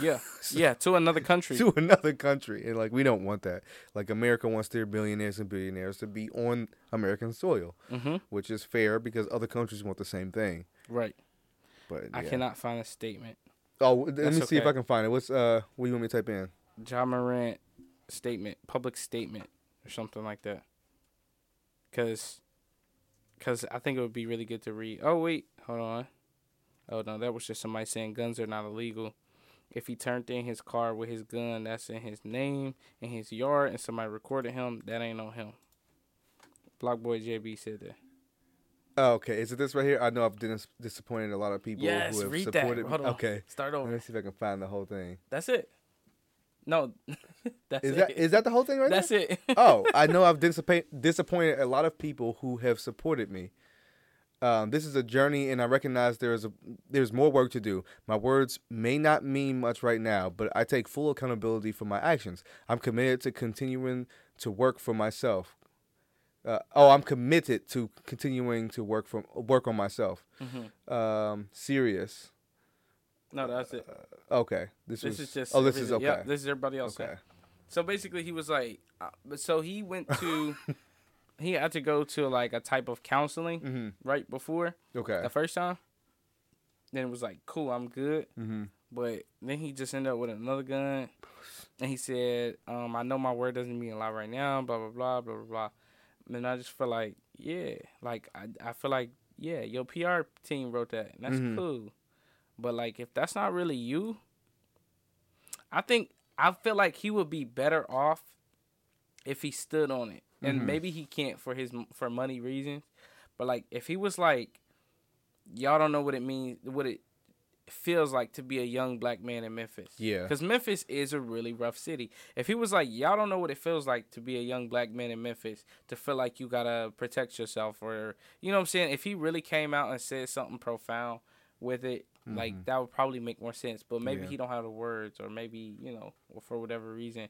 yeah, yeah, to another country. to another country. And like we don't want that. Like America wants their billionaires and billionaires to be on American soil, hmm which is fair because other countries want the same thing. Right. But I cannot find a statement. Oh, let That's me see if. I can find it. What's uh? What do you want me to type in? John Morant statement, public statement, or something like that. Cause, cause I think it would be really good to read. Oh wait, hold on. Oh no, that was just somebody saying guns are not illegal. If he turned in his car with his gun, that's in his name in his yard, and somebody recorded him, that ain't on him. BlocBoy JB said that. Oh, okay, is it this right here? I know I've dis- disappointed a lot of people Yes, who have read that. supported. Hold on. Okay, Start over. let me see if I can find the whole thing. That's it. No, that's Is it. that is that the whole thing right that's there? it. oh, I know I've disappoint, disappointed a lot of people who have supported me. Um, this is a journey, and I recognize there's a there's more work to do. My words may not mean much right now, but I take full accountability for my actions. I'm committed to continuing to work for myself. Uh, oh, I'm committed to continuing to work from work on myself. Mhm. Um, serious. No, that's it. Okay, this, This was. is just. oh, this is okay. Yep, this is everybody else. okay. So basically, he was like, uh, so he went to, he had to go to like a type of counseling hmm right before Okay. the first time. Then it was like, cool, I'm good. hmm But then he just ended up with another gun, and he said, um, I know my word doesn't mean a lot right now. Blah blah blah blah blah blah. And I just feel like, yeah, like I I feel like yeah, your PR team wrote that, and that's Mhm. cool. But like, if that's not really you, I think I feel like he would be better off if he stood on it. And Mhm. maybe he can't for his for money reasons, but like if he was like, y'all don't know what it means, what it feels like to be a young black man in Memphis. Yeah. Because Memphis is a really rough city. If he was like, y'all don't know what it feels like to be a young black man in Memphis, to feel like you gotta protect yourself, or you know what I'm saying. If he really came out and said something profound with it, like that would probably make more sense. But maybe Mm-hmm. Yeah. he don't have the words, or maybe you know, or for whatever reason.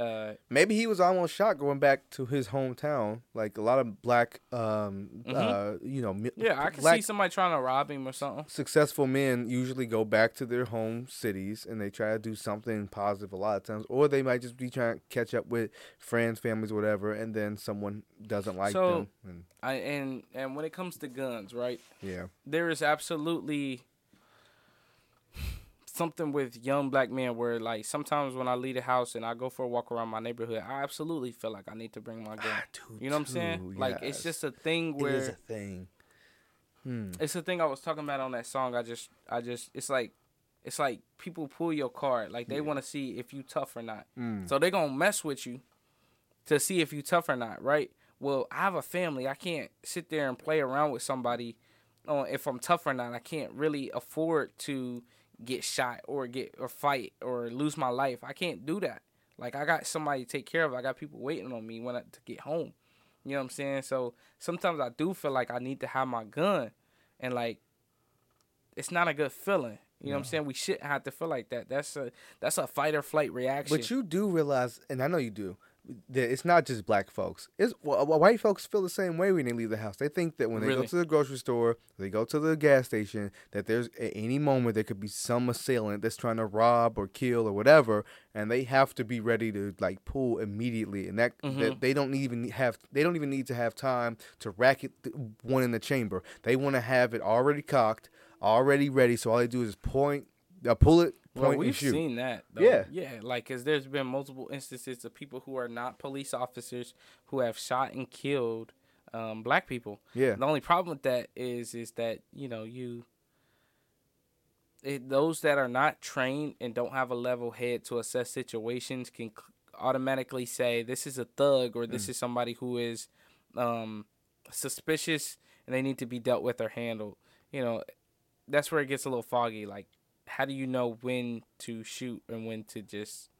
Uh, Maybe he was almost shot going back to his hometown. Like a lot of black, um, uh, you know, mi- Mm-hmm. yeah, I can see somebody trying to rob him or something. successful men usually go back to their home cities and they try to do something positive a lot of times, or they might just be trying to catch up with friends, families, whatever, and then someone doesn't like So- them. And, I and and when it comes to guns, right? yeah, there is absolutely something with young black men where like sometimes when I leave the house and I go for a walk around my neighborhood, I absolutely feel like I need to bring my gun. You know what I'm saying? Like it's just a thing where it is a thing. Hmm. it's a thing I was talking about on that song. I just I just it's like it's like people pull your card. Like they want to see if you tough or not. Mm. So they gonna mess with you to see if you tough or not, right? Well, I have a family. I can't sit there and play around with somebody on if I'm tough or not. I can't really afford to get shot or get or fight or lose my life. I can't do that. Like I got somebody to take care of. I got people waiting on me when I, to get home. You know what I'm saying? So sometimes I do feel like I need to have my gun, and like it's not a good feeling. You know what I'm saying? We shouldn't have to feel like that. That's a that's a fight or flight reaction. But you do realize, and I know you do, it's not just black folks. It's wh- wh- white folks feel the same way when they leave the house. They think that when they go to the grocery store, they go to the gas station, that there's at any moment there could be some assailant that's trying to rob or kill or whatever, and they have to be ready to like pull immediately. And that, Mhm. that they don't even have they don't even need to have time to rack it one in the chamber. They want to have it already cocked, already ready. So all they do is point, uh, pull it, Well, we've seen that. Though. Yeah. yeah. Like, cause there's been multiple instances of people who are not police officers who have shot and killed um, black people. yeah. The only problem with that is, is that you know you. It, those that are not trained and don't have a level head to assess situations can c- automatically say this is a thug or this is somebody who is um, suspicious and they need to be dealt with or handled. You know, that's where it gets a little foggy. Like, how do you know when to shoot and when to just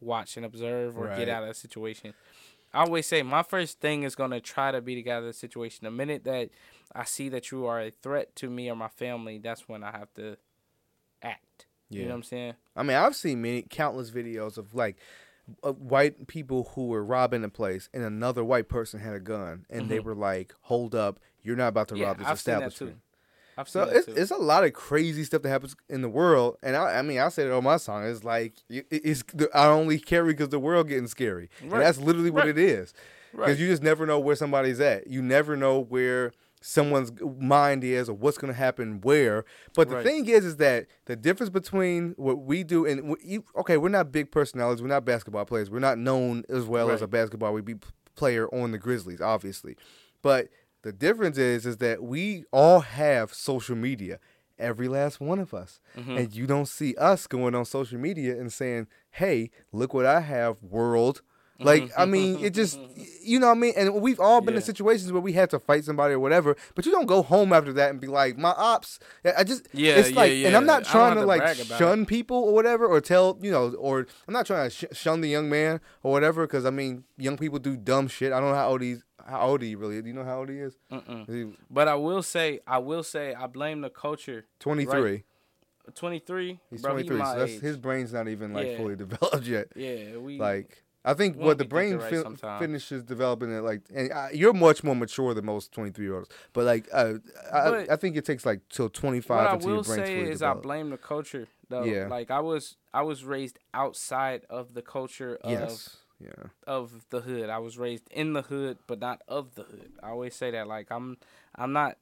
watch and observe or Right. get out of a situation? I always say my first thing is gonna try to be to get out of the situation. The minute that I see that you are a threat to me or my family, that's when I have to act. You know what I'm saying? I mean, I've seen many countless videos of like white people who were robbing a place, and another white person had a gun, and they Mhm. were like, "Hold up, you're not about to Yeah, rob this I've establishment." I've So it's, too. it's a lot of crazy stuff that happens in the world, and I, I mean, I said it on my song. It's like it- it's I only carry because the world getting scary, and Right. that's literally what Right. it is. Because right. you just never know where somebody's at. You never know where someone's mind is or what's going to happen where. But the Right. thing is, is that the difference between what we do and okay, we're not big personalities. We're not basketball players. We're not known as well as a basketball we be player on the Grizzlies, obviously. But the difference is, is that we all have social media. every last one of us. Mhm. And you don't see us going on social media and saying, "Hey, look what I have, world." Mm-hmm. Like, I mm-hmm. mean, it just, mm-hmm. you know what I mean? And we've all been in situations where we had to fight somebody or whatever, but you don't go home after that and be like, my ops. I just, Yeah, it's yeah, like, and I'm not trying to to like shun people or whatever, or tell, you know, or I'm not trying to sh- shun the young man or whatever, because I mean, young people do dumb shit. I don't know how old he's, how old he really is. Do you know how old he is? Is he But I will say, I will say, I blame the culture. 23. 23, He's bro, 23. He so his brain's not even like Yeah. fully developed yet. yeah, we Like I think what the brain right fi- finishes developing it like, and uh, you're much more mature than most 23 year olds. But like, uh, I, But- I think it takes like till 25 what I until your will brain's say fully is I developed. blame the culture though. Yeah. Like I was I was raised outside of the culture of yes, yeah, of the hood. I was raised in the hood, but not of the hood. I always say that. Like I'm, I'm not.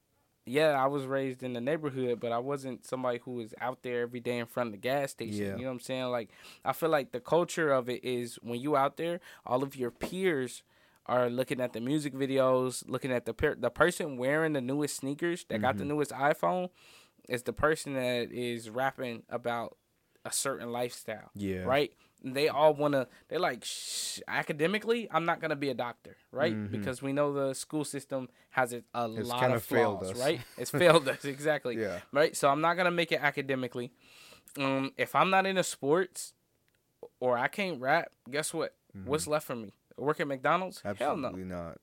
Yeah, I was raised in the neighborhood, but I wasn't somebody who was out there every day in front of the gas station. Yeah. You know what I'm saying? Like I feel like the culture of it is when you out there, all of your peers are looking at the music videos, looking at the per- the person wearing the newest sneakers that got the Mm-hmm. newest iPhone is the person that is rapping about a certain lifestyle yeah, right? They all want to. They're like, academically, I'm not gonna be a doctor, right? Mhm. Because we know the school system has a, lot of flaws, right? It's failed us exactly, Yeah, right? So I'm not gonna make it academically. Um, if I'm not into sports or I can't rap, guess what? What's left for me? Work at McDonald's? Hell no. Mm-hmm. not.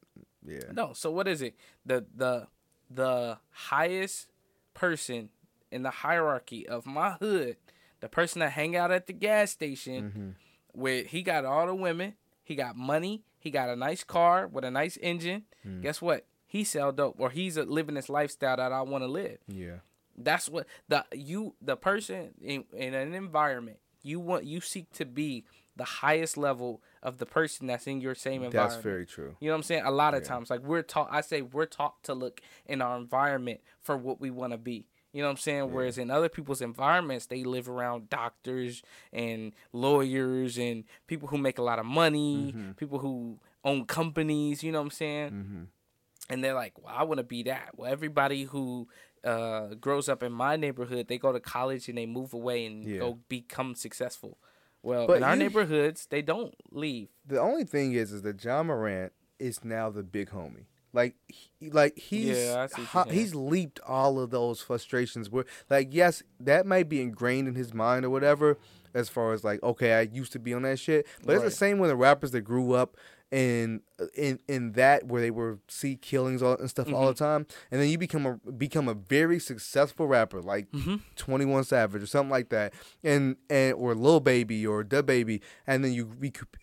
Yeah, No. So what is it? The the the highest person in the hierarchy of my hood, the person that hang out at the gas station, hmm with he got all the women, he got money, he got a nice car with a nice engine. Mm. Guess what? He sell dope, or he's living this lifestyle that I want to live. yeah, That's what the you the person in, in an environment you want you seek to be the highest level of the person that's in your same environment. that's very true. You know what I'm saying? A lot of Yeah. times, like we're taught, I say we're taught to look in our environment for what we want to be. You know what I'm saying? Whereas in other people's environments, they live around doctors and lawyers and people who make a lot of money, Mhm. people who own companies. You know what I'm saying? hmm And they're like, well, I want to be that. Well, everybody who uh, grows up in my neighborhood, they go to college and they move away and Yeah. go become successful. Well, But in our you- neighborhoods, they don't leave. The only thing is, is that John Morant is now the big homie. Like, he, like he's Yeah, I see what you're ho- saying. he's leaped all of those frustrations. Where, like, yes, that might be ingrained in his mind or whatever. As far as like, okay, I used to be on that shit, but it's the same with the rappers that grew up in in in that where they were see killings all, and stuff all the Mm-hmm. time, and then you become a become a very successful rapper like Mhm. Twenty One Savage or something like that, and and or Lil Baby or DaBaby, and then you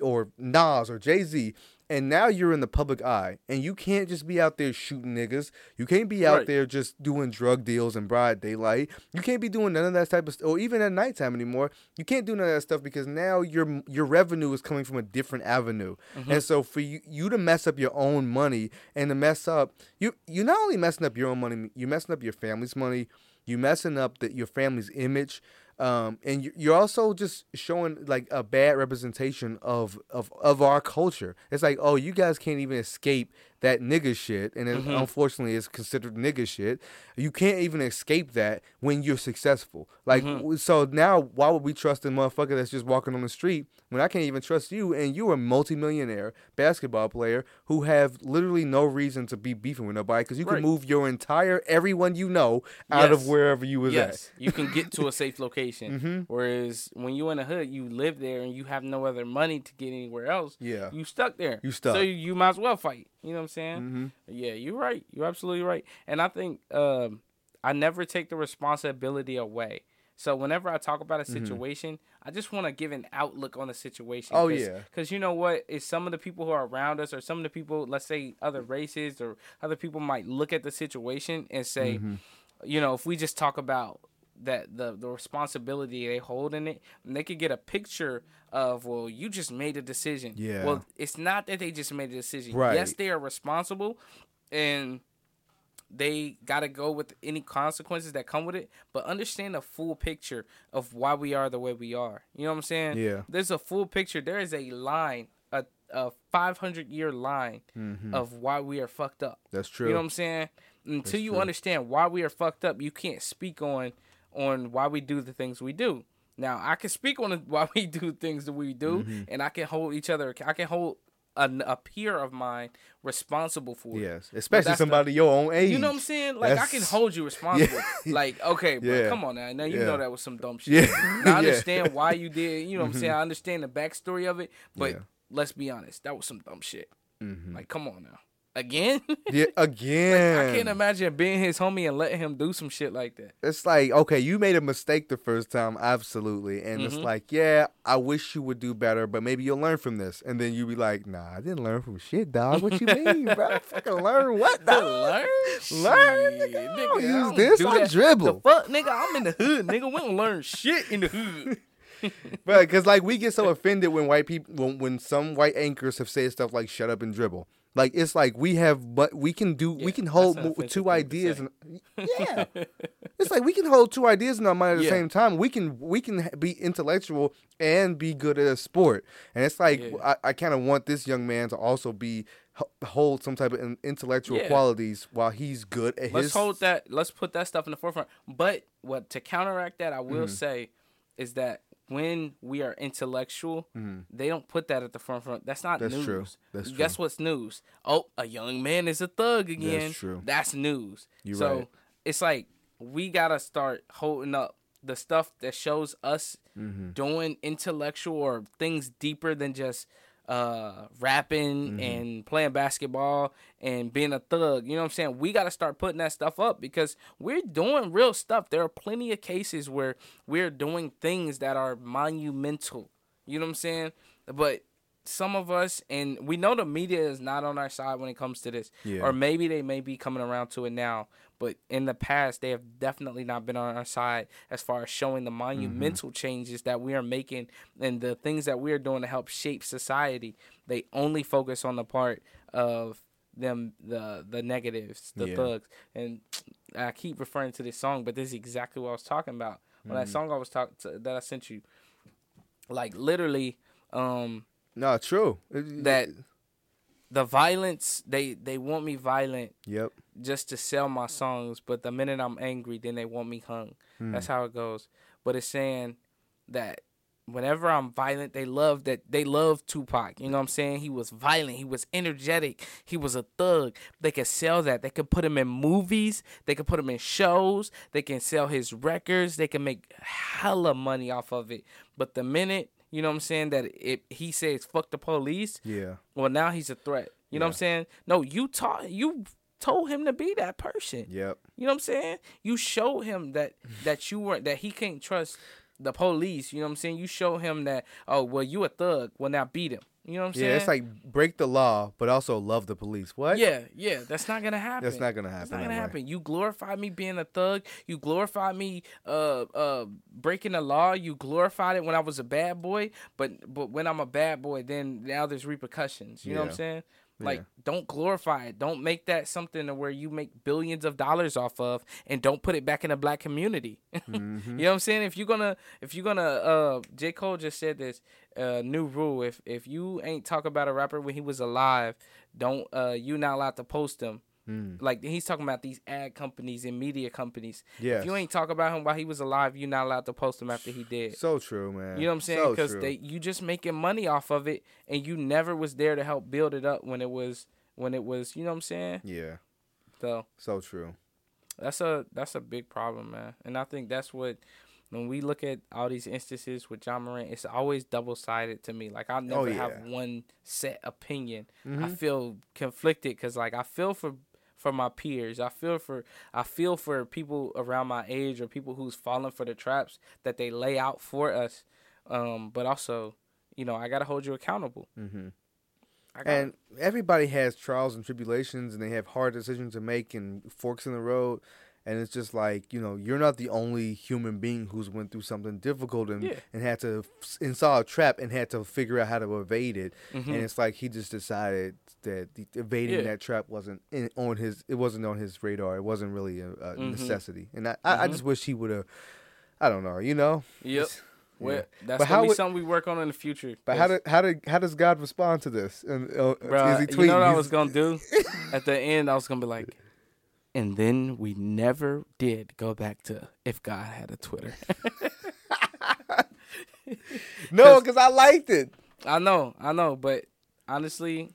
or Nas or Jay Z, and now you're in the public eye, and you can't just be out there shooting niggas. You can't be out Right. there just doing drug deals in broad daylight. You can't be doing none of that type of stuff, or even at nighttime anymore. You can't do none of that stuff because now your your revenue is coming from a different avenue, mm-hmm. and so for you you to mess up your own money and to mess up you you're not only messing up your own money, you're messing up your family's money. you're messing up the, your family's image, um, and you- you're also just showing like a bad representation of, of of our culture. It's like, oh, you guys can't even escape that nigga shit, and it, Mhm. unfortunately, it's considered nigga shit. You can't even escape that when you're successful. Like, Mhm. so now, why would we trust a motherfucker that's just walking on the street when I can't even trust you, and you're a multimillionaire basketball player who have literally no reason to be beefing with nobody because you can move your entire everyone you know out of wherever you was yes, you can get to a safe at. location. hmm Whereas when you in the hood, you live there and you have no other money to get anywhere else. Yeah. You stuck there. You stuck. So you, you might as well fight. You know what I'm saying? Hmm Yeah, you're right. You're absolutely right. And I think um, I never take the responsibility away. So whenever I talk about a Mhm. situation, I just want to give an outlook on the situation. Oh, Cause, yeah. Because you know what? Is some of the people who are around us, or some of the people, let's say other races, or other people might look at the situation and say, Mhm. you know, if we just talk about that the the responsibility they hold in it, and they could get a picture of, well, you just made a decision. Yeah. Well, it's not that they just made a decision. Right. Yes, they are responsible, and they got to go with any consequences that come with it. But understand the full picture of why we are the way we are. You know what I'm saying? Yeah. There's a full picture. There is a line, a a 500 year line Mhm. of why we are fucked up. That's true. You know what I'm saying? Until you true. understand why we are fucked up, you can't speak on on why we do the things we do. Now, I can speak on why we do things that we do, Mm-hmm. and I can hold each other. I can hold a, a peer of mine responsible for it. yes, especially that's the- somebody your own age. You know what I'm saying? Like I can hold you responsible. Like okay, but Yeah. come on now. Now you Yeah. know that was some dumb shit. Yeah. I Yeah. Mm-hmm. understand why you did. You know what I'm saying? I understand the backstory of it, but Yeah. let's be honest, that was some dumb shit. Mhm. Like come on now, again. Yeah, again. I can't imagine being his homie and letting him do some shit like that. it's like okay, you made a mistake the first time, absolutely, and it's Mhm. like, yeah, I wish you would do better, but maybe you'll learn from this, and then you be like, nah, I didn't learn from shit, dog. What you mean, bro? I fucking learn what, dog? Learn, Learn, Shit, nigga. I don't I use don't this. do I that. dribble. The fuck, nigga, I'm in the hood, nigga. We don't learn shit in the hood. But because like we get so offended when white people when, when some white anchors have said stuff like "shut up and dribble." Like it's like we have, but we can do Yeah, we can hold mo- two ideas. And, yeah, it's like we can hold two ideas in our mind at the Yeah. same time. We can we can be intellectual and be good at a sport. And it's like Yeah. I, I kind of want this young man to also be hold some type of intellectual qualities while he's good at his let's his. hold that. Let's put that stuff in the forefront. But what to counteract that, I will Mhm. say, is that when we are intellectual, Mhm. they don't put that at the forefront. That's not That's news. true. That's Guess what's news? Oh, a young man is a thug again. That's true. That's news. You're so right. it's like we gotta start holding up the stuff that shows us Mhm. doing intellectual or things deeper than just uh rapping Mm-hmm. and playing basketball and being a thug. You know what I'm saying? We got to start putting that stuff up because we're doing real stuff. There are plenty of cases where we're doing things that are monumental. You know what I'm saying? But some of us and we know the media is not on our side when it comes to this. Yeah. Or maybe they may be coming around to it now, but in the past they have definitely not been on our side as far as showing the monumental changes that we are making and the things that we are doing to help shape society. They only focus on the part of them the the negatives, the Yeah. thugs. And I keep referring to this song, but this is exactly what I was talking about. When Mm-hmm. that song I was talking that I sent you like literally um No, true. That the violence they they want me violent Yep. just to sell my songs but the minute i'm angry then they want me hung. Hmm. That's how it goes. But it's saying that whenever i'm violent they love that they love tupac. You know what i'm saying? He was violent. He was energetic. He was a thug. They could sell that. They could put him in movies. They could put him in shows. They can sell his records. They can make hella money off of it. But the minute you know what i'm saying that it, he says fuck the police Yeah. well, now he's a threat. You know what I'm saying? No, you taught you told him to be that person. Yep. You know what I'm saying? You showed him that that you weren't that he can't trust the police. You know what I'm saying? You show him that oh well you a thug. Well now beat him. You know what I'm saying? Yeah, it's like break the law, but also love the police. What? Yeah, yeah, that's not gonna happen. That's not gonna happen. It's not gonna way. happen. You glorify me being a thug. You glorify me uh uh breaking the law. You glorified it when I was a bad boy. But but when I'm a bad boy, then now there's repercussions. You know what I'm saying? Like Yeah. don't glorify it. Don't make that something where you make billions of dollars off of, and don't put it back in the black community. Mm-hmm. You know what I'm saying? If you're gonna, if you're gonna, uh, J Cole just said this uh, new rule. If if you ain't talk about a rapper when he was alive, don't uh, you not allowed to post him. Mm. Like he's talking about these ad companies and media companies. Yeah. If you ain't talk about him while he was alive, you're not allowed to post him after he dead. So true, man. You know what I'm saying? So Because true. they you just making money off of it, and you never was there to help build it up when it was when it was. You know what I'm saying? Yeah. So So true. that's a that's a big problem, man. And I think that's what when we look at all these instances with John Morant, it's always double sided to me. Like I never have Oh, yeah. one set opinion. I Mhm. feel conflicted because like I feel for for my peers. I feel for I feel for people around my age or people who's falling for the traps that they lay out for us. Um, but also, you know, I gotta hold you accountable. hmm And everybody has trials and tribulations, and they have hard decisions to make and forks in the road. And it's just like you know, you're not the only human being who's went through something difficult and Yeah. and had to and saw a trap and had to figure out how to evade it. Mhm. And it's like he just decided that the, evading Yeah. that trap wasn't in, on his it wasn't on his radar. It wasn't really a, a Mhm. necessity. And I, I, I Mhm. just wish he would have. I don't know. You know. Yep. Well, Yeah. that's But gonna how be would- something we work on in the future. But how did how did how does God respond to this? And uh, bruh, is he you know what I was gonna do? At the end, I was gonna be like, and then we never did go back to if God had a Twitter. no, because I liked it. I know, I know, but honestly,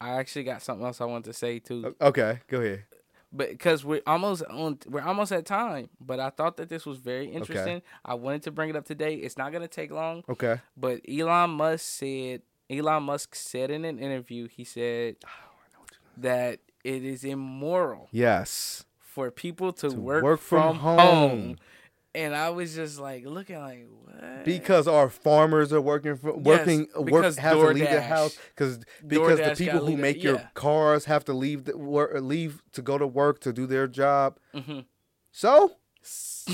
I actually got something else I want to say too. Okay, go ahead. but because we're almost on we're almost at time but i thought that this was very interesting i wanted to bring it up today it's not going to take long Okay. but elon musk said elon musk said in an interview he said oh, that it is immoral Yes. for people to, To work, work from from, home. home. and i was just like looking like what Because our farmers are working for working work have to leave their DoorDash- house because because the people who make your yeah. cars have to leave the work leave to go to work to do their job. hmm So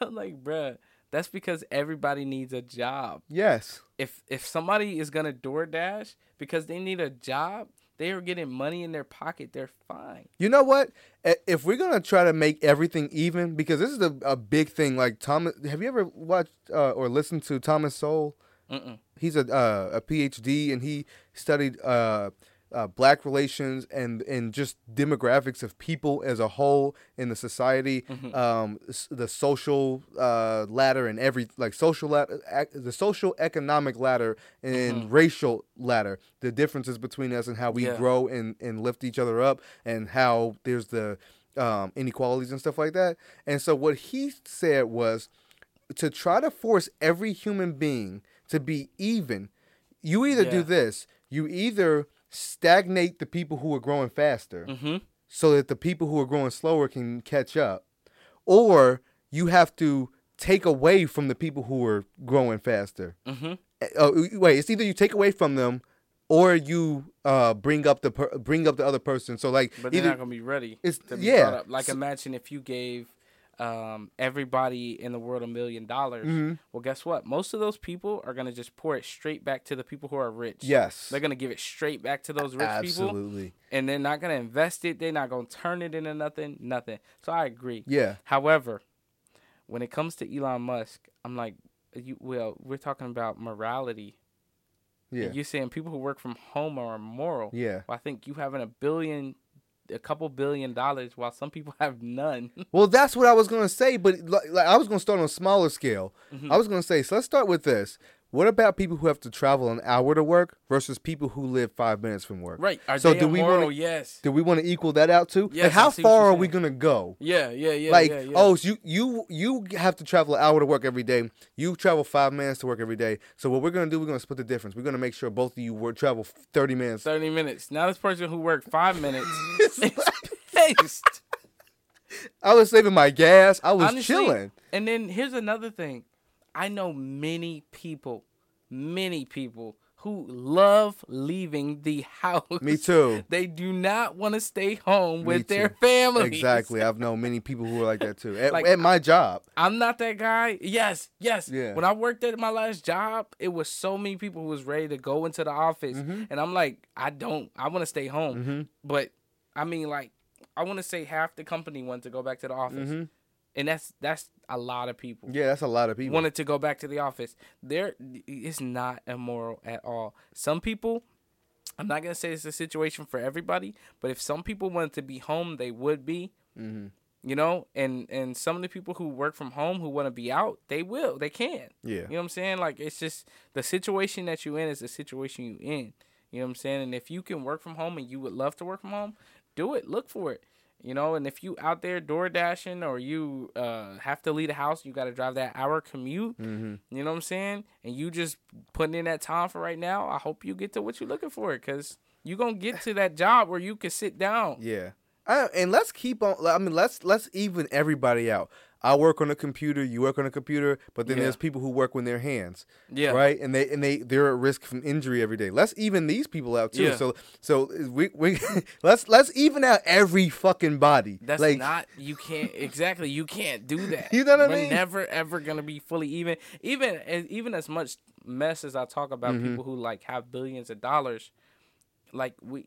i'm like bruh that's because everybody needs a job yes, if if somebody is gonna DoorDash because they need a job, they are getting money in their pocket. They're fine. you know what? If we're gonna try to make everything even, because this is a, a big thing. Like Thomas, have you ever watched uh, or listened to Thomas Sowell? Mm-mm. he's a uh, a PhD and he studied uh, uh, black relations and and just demographics of people as a whole in the society, um, the social uh, ladder and every like social ladder, ac- the social economic ladder and racial ladder, the differences between us and how we Yeah. grow and and lift each other up and how there's the um, inequalities and stuff like that. And so what he said was to try to force every human being to be even, you either do this, you either stagnate the people who are growing faster Mm-hmm. so that the people who are growing slower can catch up, or you have to take away from the people who are growing faster. Mm-hmm. Uh, wait, it's either you take away from them or you uh, bring up the per- bring up the other person. So like But they're either not gonna be ready. it's- to be yeah. up. Like So- imagine if you gave um, everybody in the world a million dollars. Mhm. Well, guess what? Most of those people are gonna just pour it straight back to the people who are rich. yes, They're gonna give it straight back to those rich people, absolutely, and they're not gonna invest it. They're not gonna turn it into nothing. Nothing. So I agree. yeah, However, when it comes to Elon Musk, I'm like, you well, we're talking about morality. yeah, You're saying people who work from home are immoral. yeah. Well, I think you having a billion, a couple billion dollars, while some people have none. Well, that's what I was gonna say, but like, like I was gonna start on a smaller scale. Mhm. I was gonna say, so let's start with this. What about people who have to travel an hour to work versus people who live five minutes from work? right? Are So do we wanna- yes. Do we want to equal that out too? like Yes, I how far are we gonna go? Yeah, yeah, yeah. like, yeah, yeah. oh, so you you you have to travel an hour to work every day. You travel five minutes to work every day. So what we're gonna do? We're gonna split the difference. We're gonna make sure both of you work travel thirty minutes. thirty minutes. Now this person who worked five minutes is pissed. I was saving my gas. I was Honestly, chilling. And then here's another thing. I know many people, many people who love leaving the house. Me too. They do not want to stay home Me with their family. Exactly. I've known many people who are like that too. At, Like, at my job. I'm not that guy. Yes, yes. Yeah. When I worked at my last job, it was so many people who was ready to go into the office, Mm-hmm. and I'm like, I don't. I want to stay home. Mhm. But I mean, like, I want to say half the company wanted to go back to the office, Mhm. and that's that's a lot of people. Yeah, that's a lot of people. wanted to go back to the office. There, it's not immoral at all. Some people, I'm not gonna say it's a situation for everybody, but if some people wanted to be home, they would be. Mhm. You know, and and some of the people who work from home who want to be out, they will, they can. Yeah. You know what I'm saying? Like it's just the situation that you in is the situation you in. You know what I'm saying? And if you can work from home and you would love to work from home, do it. Look for it. You know, and if you out there door dashing or you uh, have to leave the house, you got to drive that hour commute. Mm-hmm. You know what I'm saying? And you just putting in that time for right now. I hope you get to what you're looking for because you're gonna get to that job where you can sit down. Yeah. I, and let's keep on. I mean, let's let's even everybody out. I work on a computer. You work on a computer. But then Yeah. there's people who work with their hands. Yeah. Right. And they and they they're at risk from injury every day. Let's even these people out too. Yeah. So so we we let's let's even out every fucking body. That's like, not you can't exactly you can't do that. You know what I We're mean? never ever gonna be fully even. Even as even as much mess as I talk about Mm-hmm. people who like have billions of dollars, like we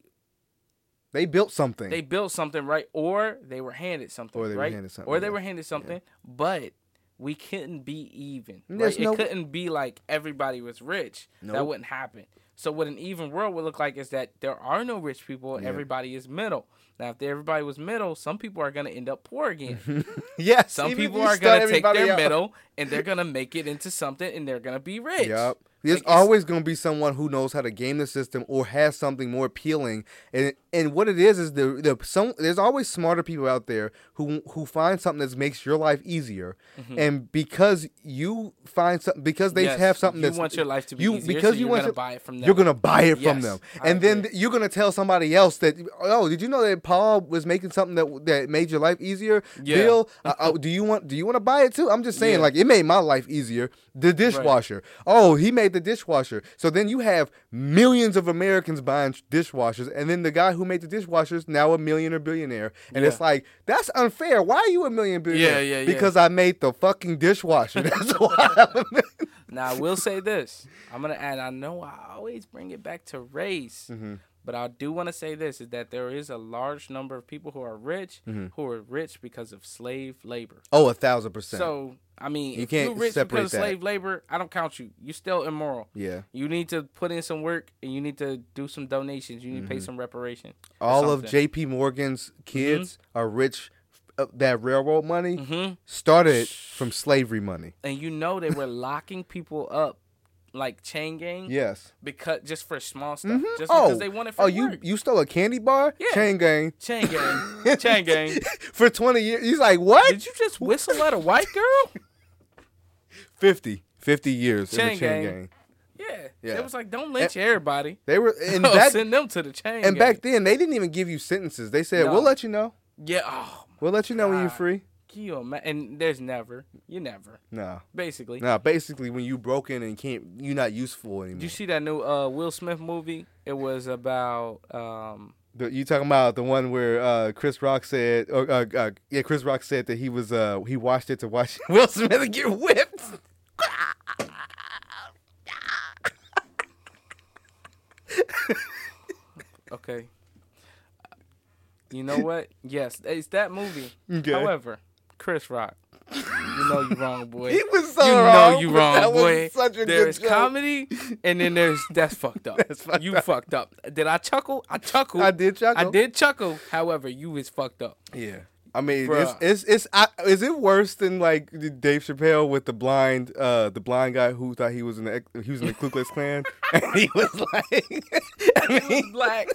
they built something. they built something right, or they were handed something, Or they were handed something, or they yeah. were handed something. But we couldn't be even. Right? no- it couldn't be like everybody was rich. That wouldn't happen. So what an even world would look like is that there are no rich people. Yeah. Everybody is middle. Now, if everybody was middle, some people are gonna end up poor again. yes. Some people are gonna take their out. middle and they're gonna make it into something and they're gonna be rich. Yep. There's Like, always going to be someone who knows how to game the system or has something more appealing. And and what it is is the the some there's always smarter people out there who who find something that makes your life easier. And because you find something because they Mm-hmm. Yes, have something you that's want your life to be you easier, because so you you're want to- buy it from them. You're gonna buy it from Yes, them, I and then you're gonna tell somebody else that oh, did you know that Paul was making something that that made your life easier? Yeah. Bill, uh, uh, do you want do you want to buy it too? I'm just saying, Yeah. like it made my life easier. The dishwasher. Oh, he made the dishwasher. So then you have millions of Americans buying dishwashers, and then the guy who made the dishwashers now a millionaire billionaire, and it's like that's unfair. Why are you a million billionaire? yeah, yeah. Because I made the fucking dishwasher. That's why. I'm a million. Now I will say this. I'm gonna add. I know I always bring it back to race, Mm-hmm. but I do want to say this: is that there is a large number of people who are rich Mm-hmm. who are rich because of slave labor. Oh, a thousand percent. So I mean, You if can't you're rich separate because of slave labor, I don't count you. You're still immoral. yeah. You need to put in some work and you need to do some donations. You need to pay some reparation. Mm-hmm. all of. J.P. Morgan's kids are rich. Uh, that railroad money Mhm. started from slavery money. and you know they were locking people up like chain gang Yes. because just for small stuff, just oh, because they wanted for oh, you work. you stole a candy bar? Yeah. Chain gang chain gang, chain gang. for twenty years. He's like, what? Did you just whistle at a white girl? 50. 50 years in Chain the chain gang. gang. Yeah, Yeah. It was like don't lynch everybody. They were and send them to the chain. and gang. back then they didn't even give you sentences. They said, No. "We'll let you know. yeah. Oh, We'll let you know when you're free." can you ima- And there's never, you never, No. basically. No, basically when you broken and can't you're not useful anymore. Did you see that new uh, Will Smith movie? It was about um, The, you talking about the one where uh, Chris Rock said, or uh, uh, yeah, Chris Rock said that he was uh, he watched it to watch Will Smith get whipped. okay. You know what? Yes, it's that movie. Okay. However, Chris Rock, you know you wrong, boy. He was so you wrong. know you wrong, that was boy. such a There's comedy, and then there's that's fucked up. That's fucked you up. fucked up. Did I chuckle? I chuckled. I did chuckle. I did chuckle. However, you was fucked up. Yeah. I mean, it's it's it's I, is it worse than like Dave Chappelle with the blind uh the blind guy who thought he was in the he was in the Ku Klux Klan and he was like I mean black.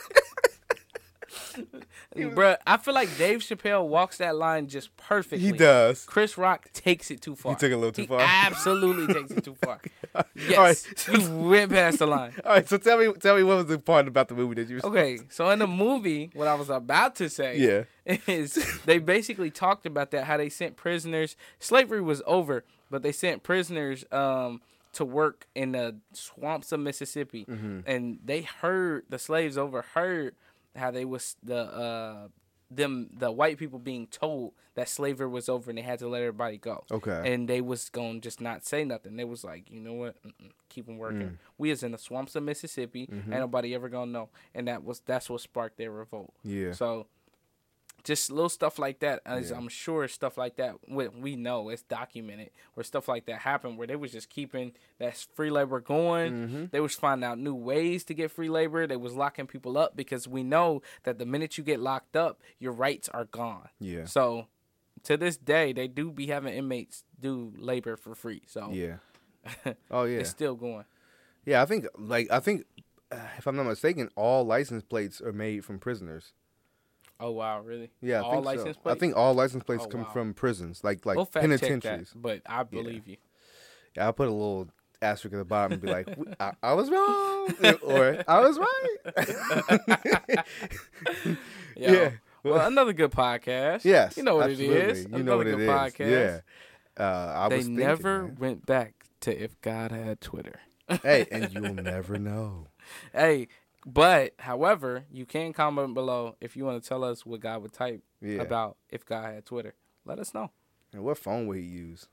Bruh, I feel like Dave Chappelle walks that line just perfectly. he does. Chris Rock takes it too far. He took it a little too He far? Absolutely takes it too far. Yes, right. he went past the line. All right, so tell me tell me what was the part about the movie that you Okay, so in the movie, what I was about to say Yeah. is they basically talked about that how they sent prisoners. Slavery was over, but they sent prisoners um, to work in the swamps of Mississippi, Mm-hmm. and they heard the slaves overheard how they was the uh, them the white people being told that slavery was over and they had to let everybody go. Okay. and they was gonna just not say nothing. They was like, you know what, Mm-mm, keep them working. Mm. We is in the swamps of Mississippi, Mm-hmm. ain't nobody ever gonna know, and that was that's what sparked their revolt. Yeah. So, just little stuff like that. As Yeah. I'm sure stuff like that. We, we know it's documented where stuff like that happened, where they was just keeping that free labor going. Mm-hmm. They was finding out new ways to get free labor. They was locking people up because we know that the minute you get locked up, your rights are gone. Yeah. So, to this day, they do be having inmates do labor for free. So Yeah. Oh yeah. it's still going. Yeah, I think like I think uh, if I'm not mistaken, all license plates are made from prisoners. Oh wow, really? Yeah, I all think license so. plates. I think all license plates Oh, come wow. from prisons, like like we'll check that, penitentiaries. but I believe you. Yeah, I'll put a little asterisk at the bottom and be like, I, I was wrong, or I was right. Yo, Yeah. Well, another good podcast. yes, You know what absolutely. it is. You another know what good it is. podcast. Yeah. Uh, I They was thinking, never man. went back to if God had Twitter. hey, and you'll never know. Hey, but however, you can comment below if you want to tell us what God would type Yeah. about if God had Twitter. Let us know. And what phone would he use?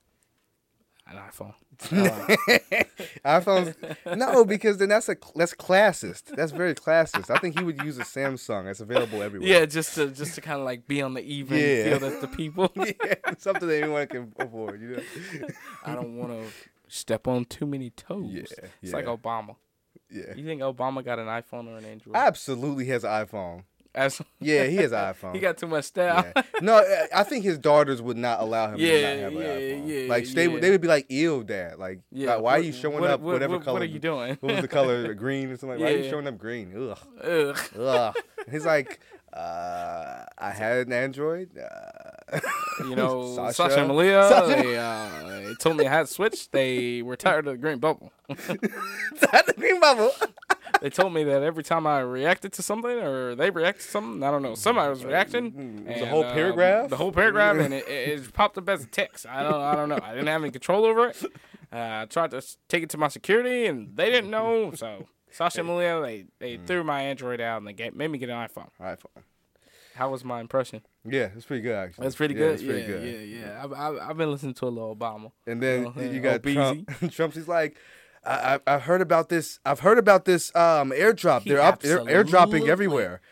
An iPhone. iPhones. No, because then that's a that's classist. That's very classist. I think he would use a Samsung. That's available everywhere. Yeah, just to just to kind of like be on the even Yeah. feel that the people. yeah, something that anyone can afford. You know. I don't want to step on too many toes. Yeah, It's like. Obama. Yeah. You think Obama got an iPhone or an Android? Absolutely has an iPhone. As- Yeah, he has an iPhone. he got too much style. Yeah. No, I- think his daughters would not allow him Yeah, to not have an yeah, iPhone. yeah, like they would they would be like, "Ew, dad! Like, Yeah, like, why are you showing what- up what- whatever what- color? what are you doing? What was the color? Green or something? Like, Why are you showing up green? Ugh, Ugh. ugh. He's like, uh, I had an Android. Uh, You know, Sasha? Sasha, and Malia, Sasha? they, uh, they told me I had switched. They were tired of the green bubble. the green bubble. They told me that every time I reacted to something or they reacted to something, I don't know, somebody was reacting. Mm, It was a whole um, paragraph? The whole paragraph, and it, it, it popped up as a text. I don't, I don't know. I didn't have any control over it. Uh, I tried to take it to my security, and they didn't know. So Sasha Malia, they, they Mm. threw my Android out and they gave, made me get an iPhone. iPhone. How was my impression? Yeah, it's pretty good actually. That's pretty Yeah, good. It's pretty yeah, good. yeah, yeah. I've, I've, I've been listening to a little Obama. And then Oh, you got Trump. Trump's he's like, I, I I've heard about this. I've heard about this um airdrop. He They're up. They're airdropping everywhere.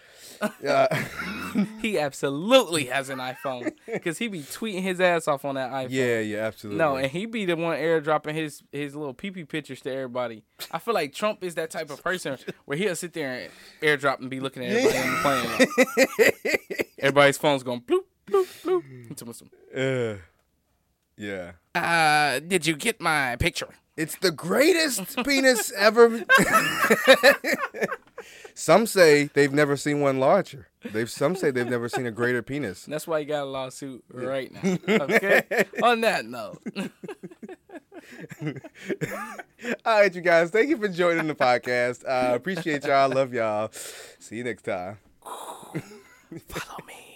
Yeah. He absolutely has an iPhone because he be tweeting his ass off on that iPhone. yeah, yeah, absolutely. No, and he be the one airdropping his his little pee pee pictures to everybody. I feel like Trump is that type of person where he'll sit there and airdrop and be looking at everybody on the plane. everybody's phone's going bloop bloop bloop. He told me some, Uh, yeah. Uh, did you get my picture? It's the greatest penis ever. some say they've never seen one larger. They've some say they've never seen a greater penis. That's why he got a lawsuit right now. Okay. on that note, All right, you guys. Thank you for joining the podcast. Uh, appreciate y'all. Love y'all. See you next time. follow me.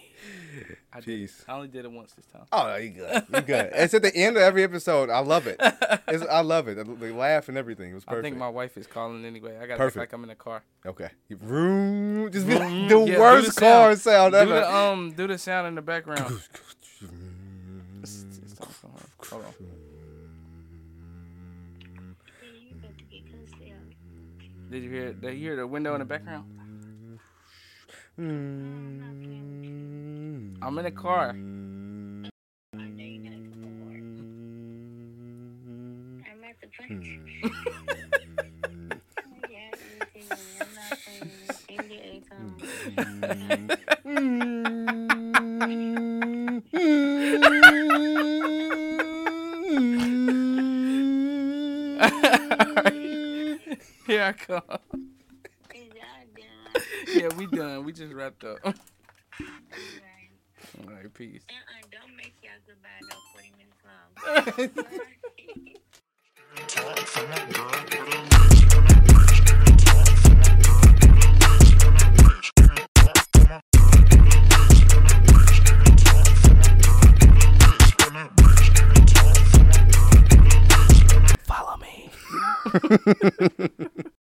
I, did. I only did it once this time. Oh, you good. You good. It's at the end of every episode. I love it. It's, I love it. The, the laugh and everything. It was perfect. I think my wife is calling anyway. I gotta act Perfect. like I'm in a car. okay. Vroom. Just be like Mm, the yeah, worst the car sound do ever. the um, do the sound in the background. Hold on. Did you hear? Did you hear the window in the background? I'm in a car. I'm at the punch. Yeah, you see me. I'm not saying anything anytime. Here I come. Is y'all done? Yeah, we done. We just wrapped up. All Right. right, peace. Uh-uh, don't make y'all goodbye no 40 minutes long. Follow me.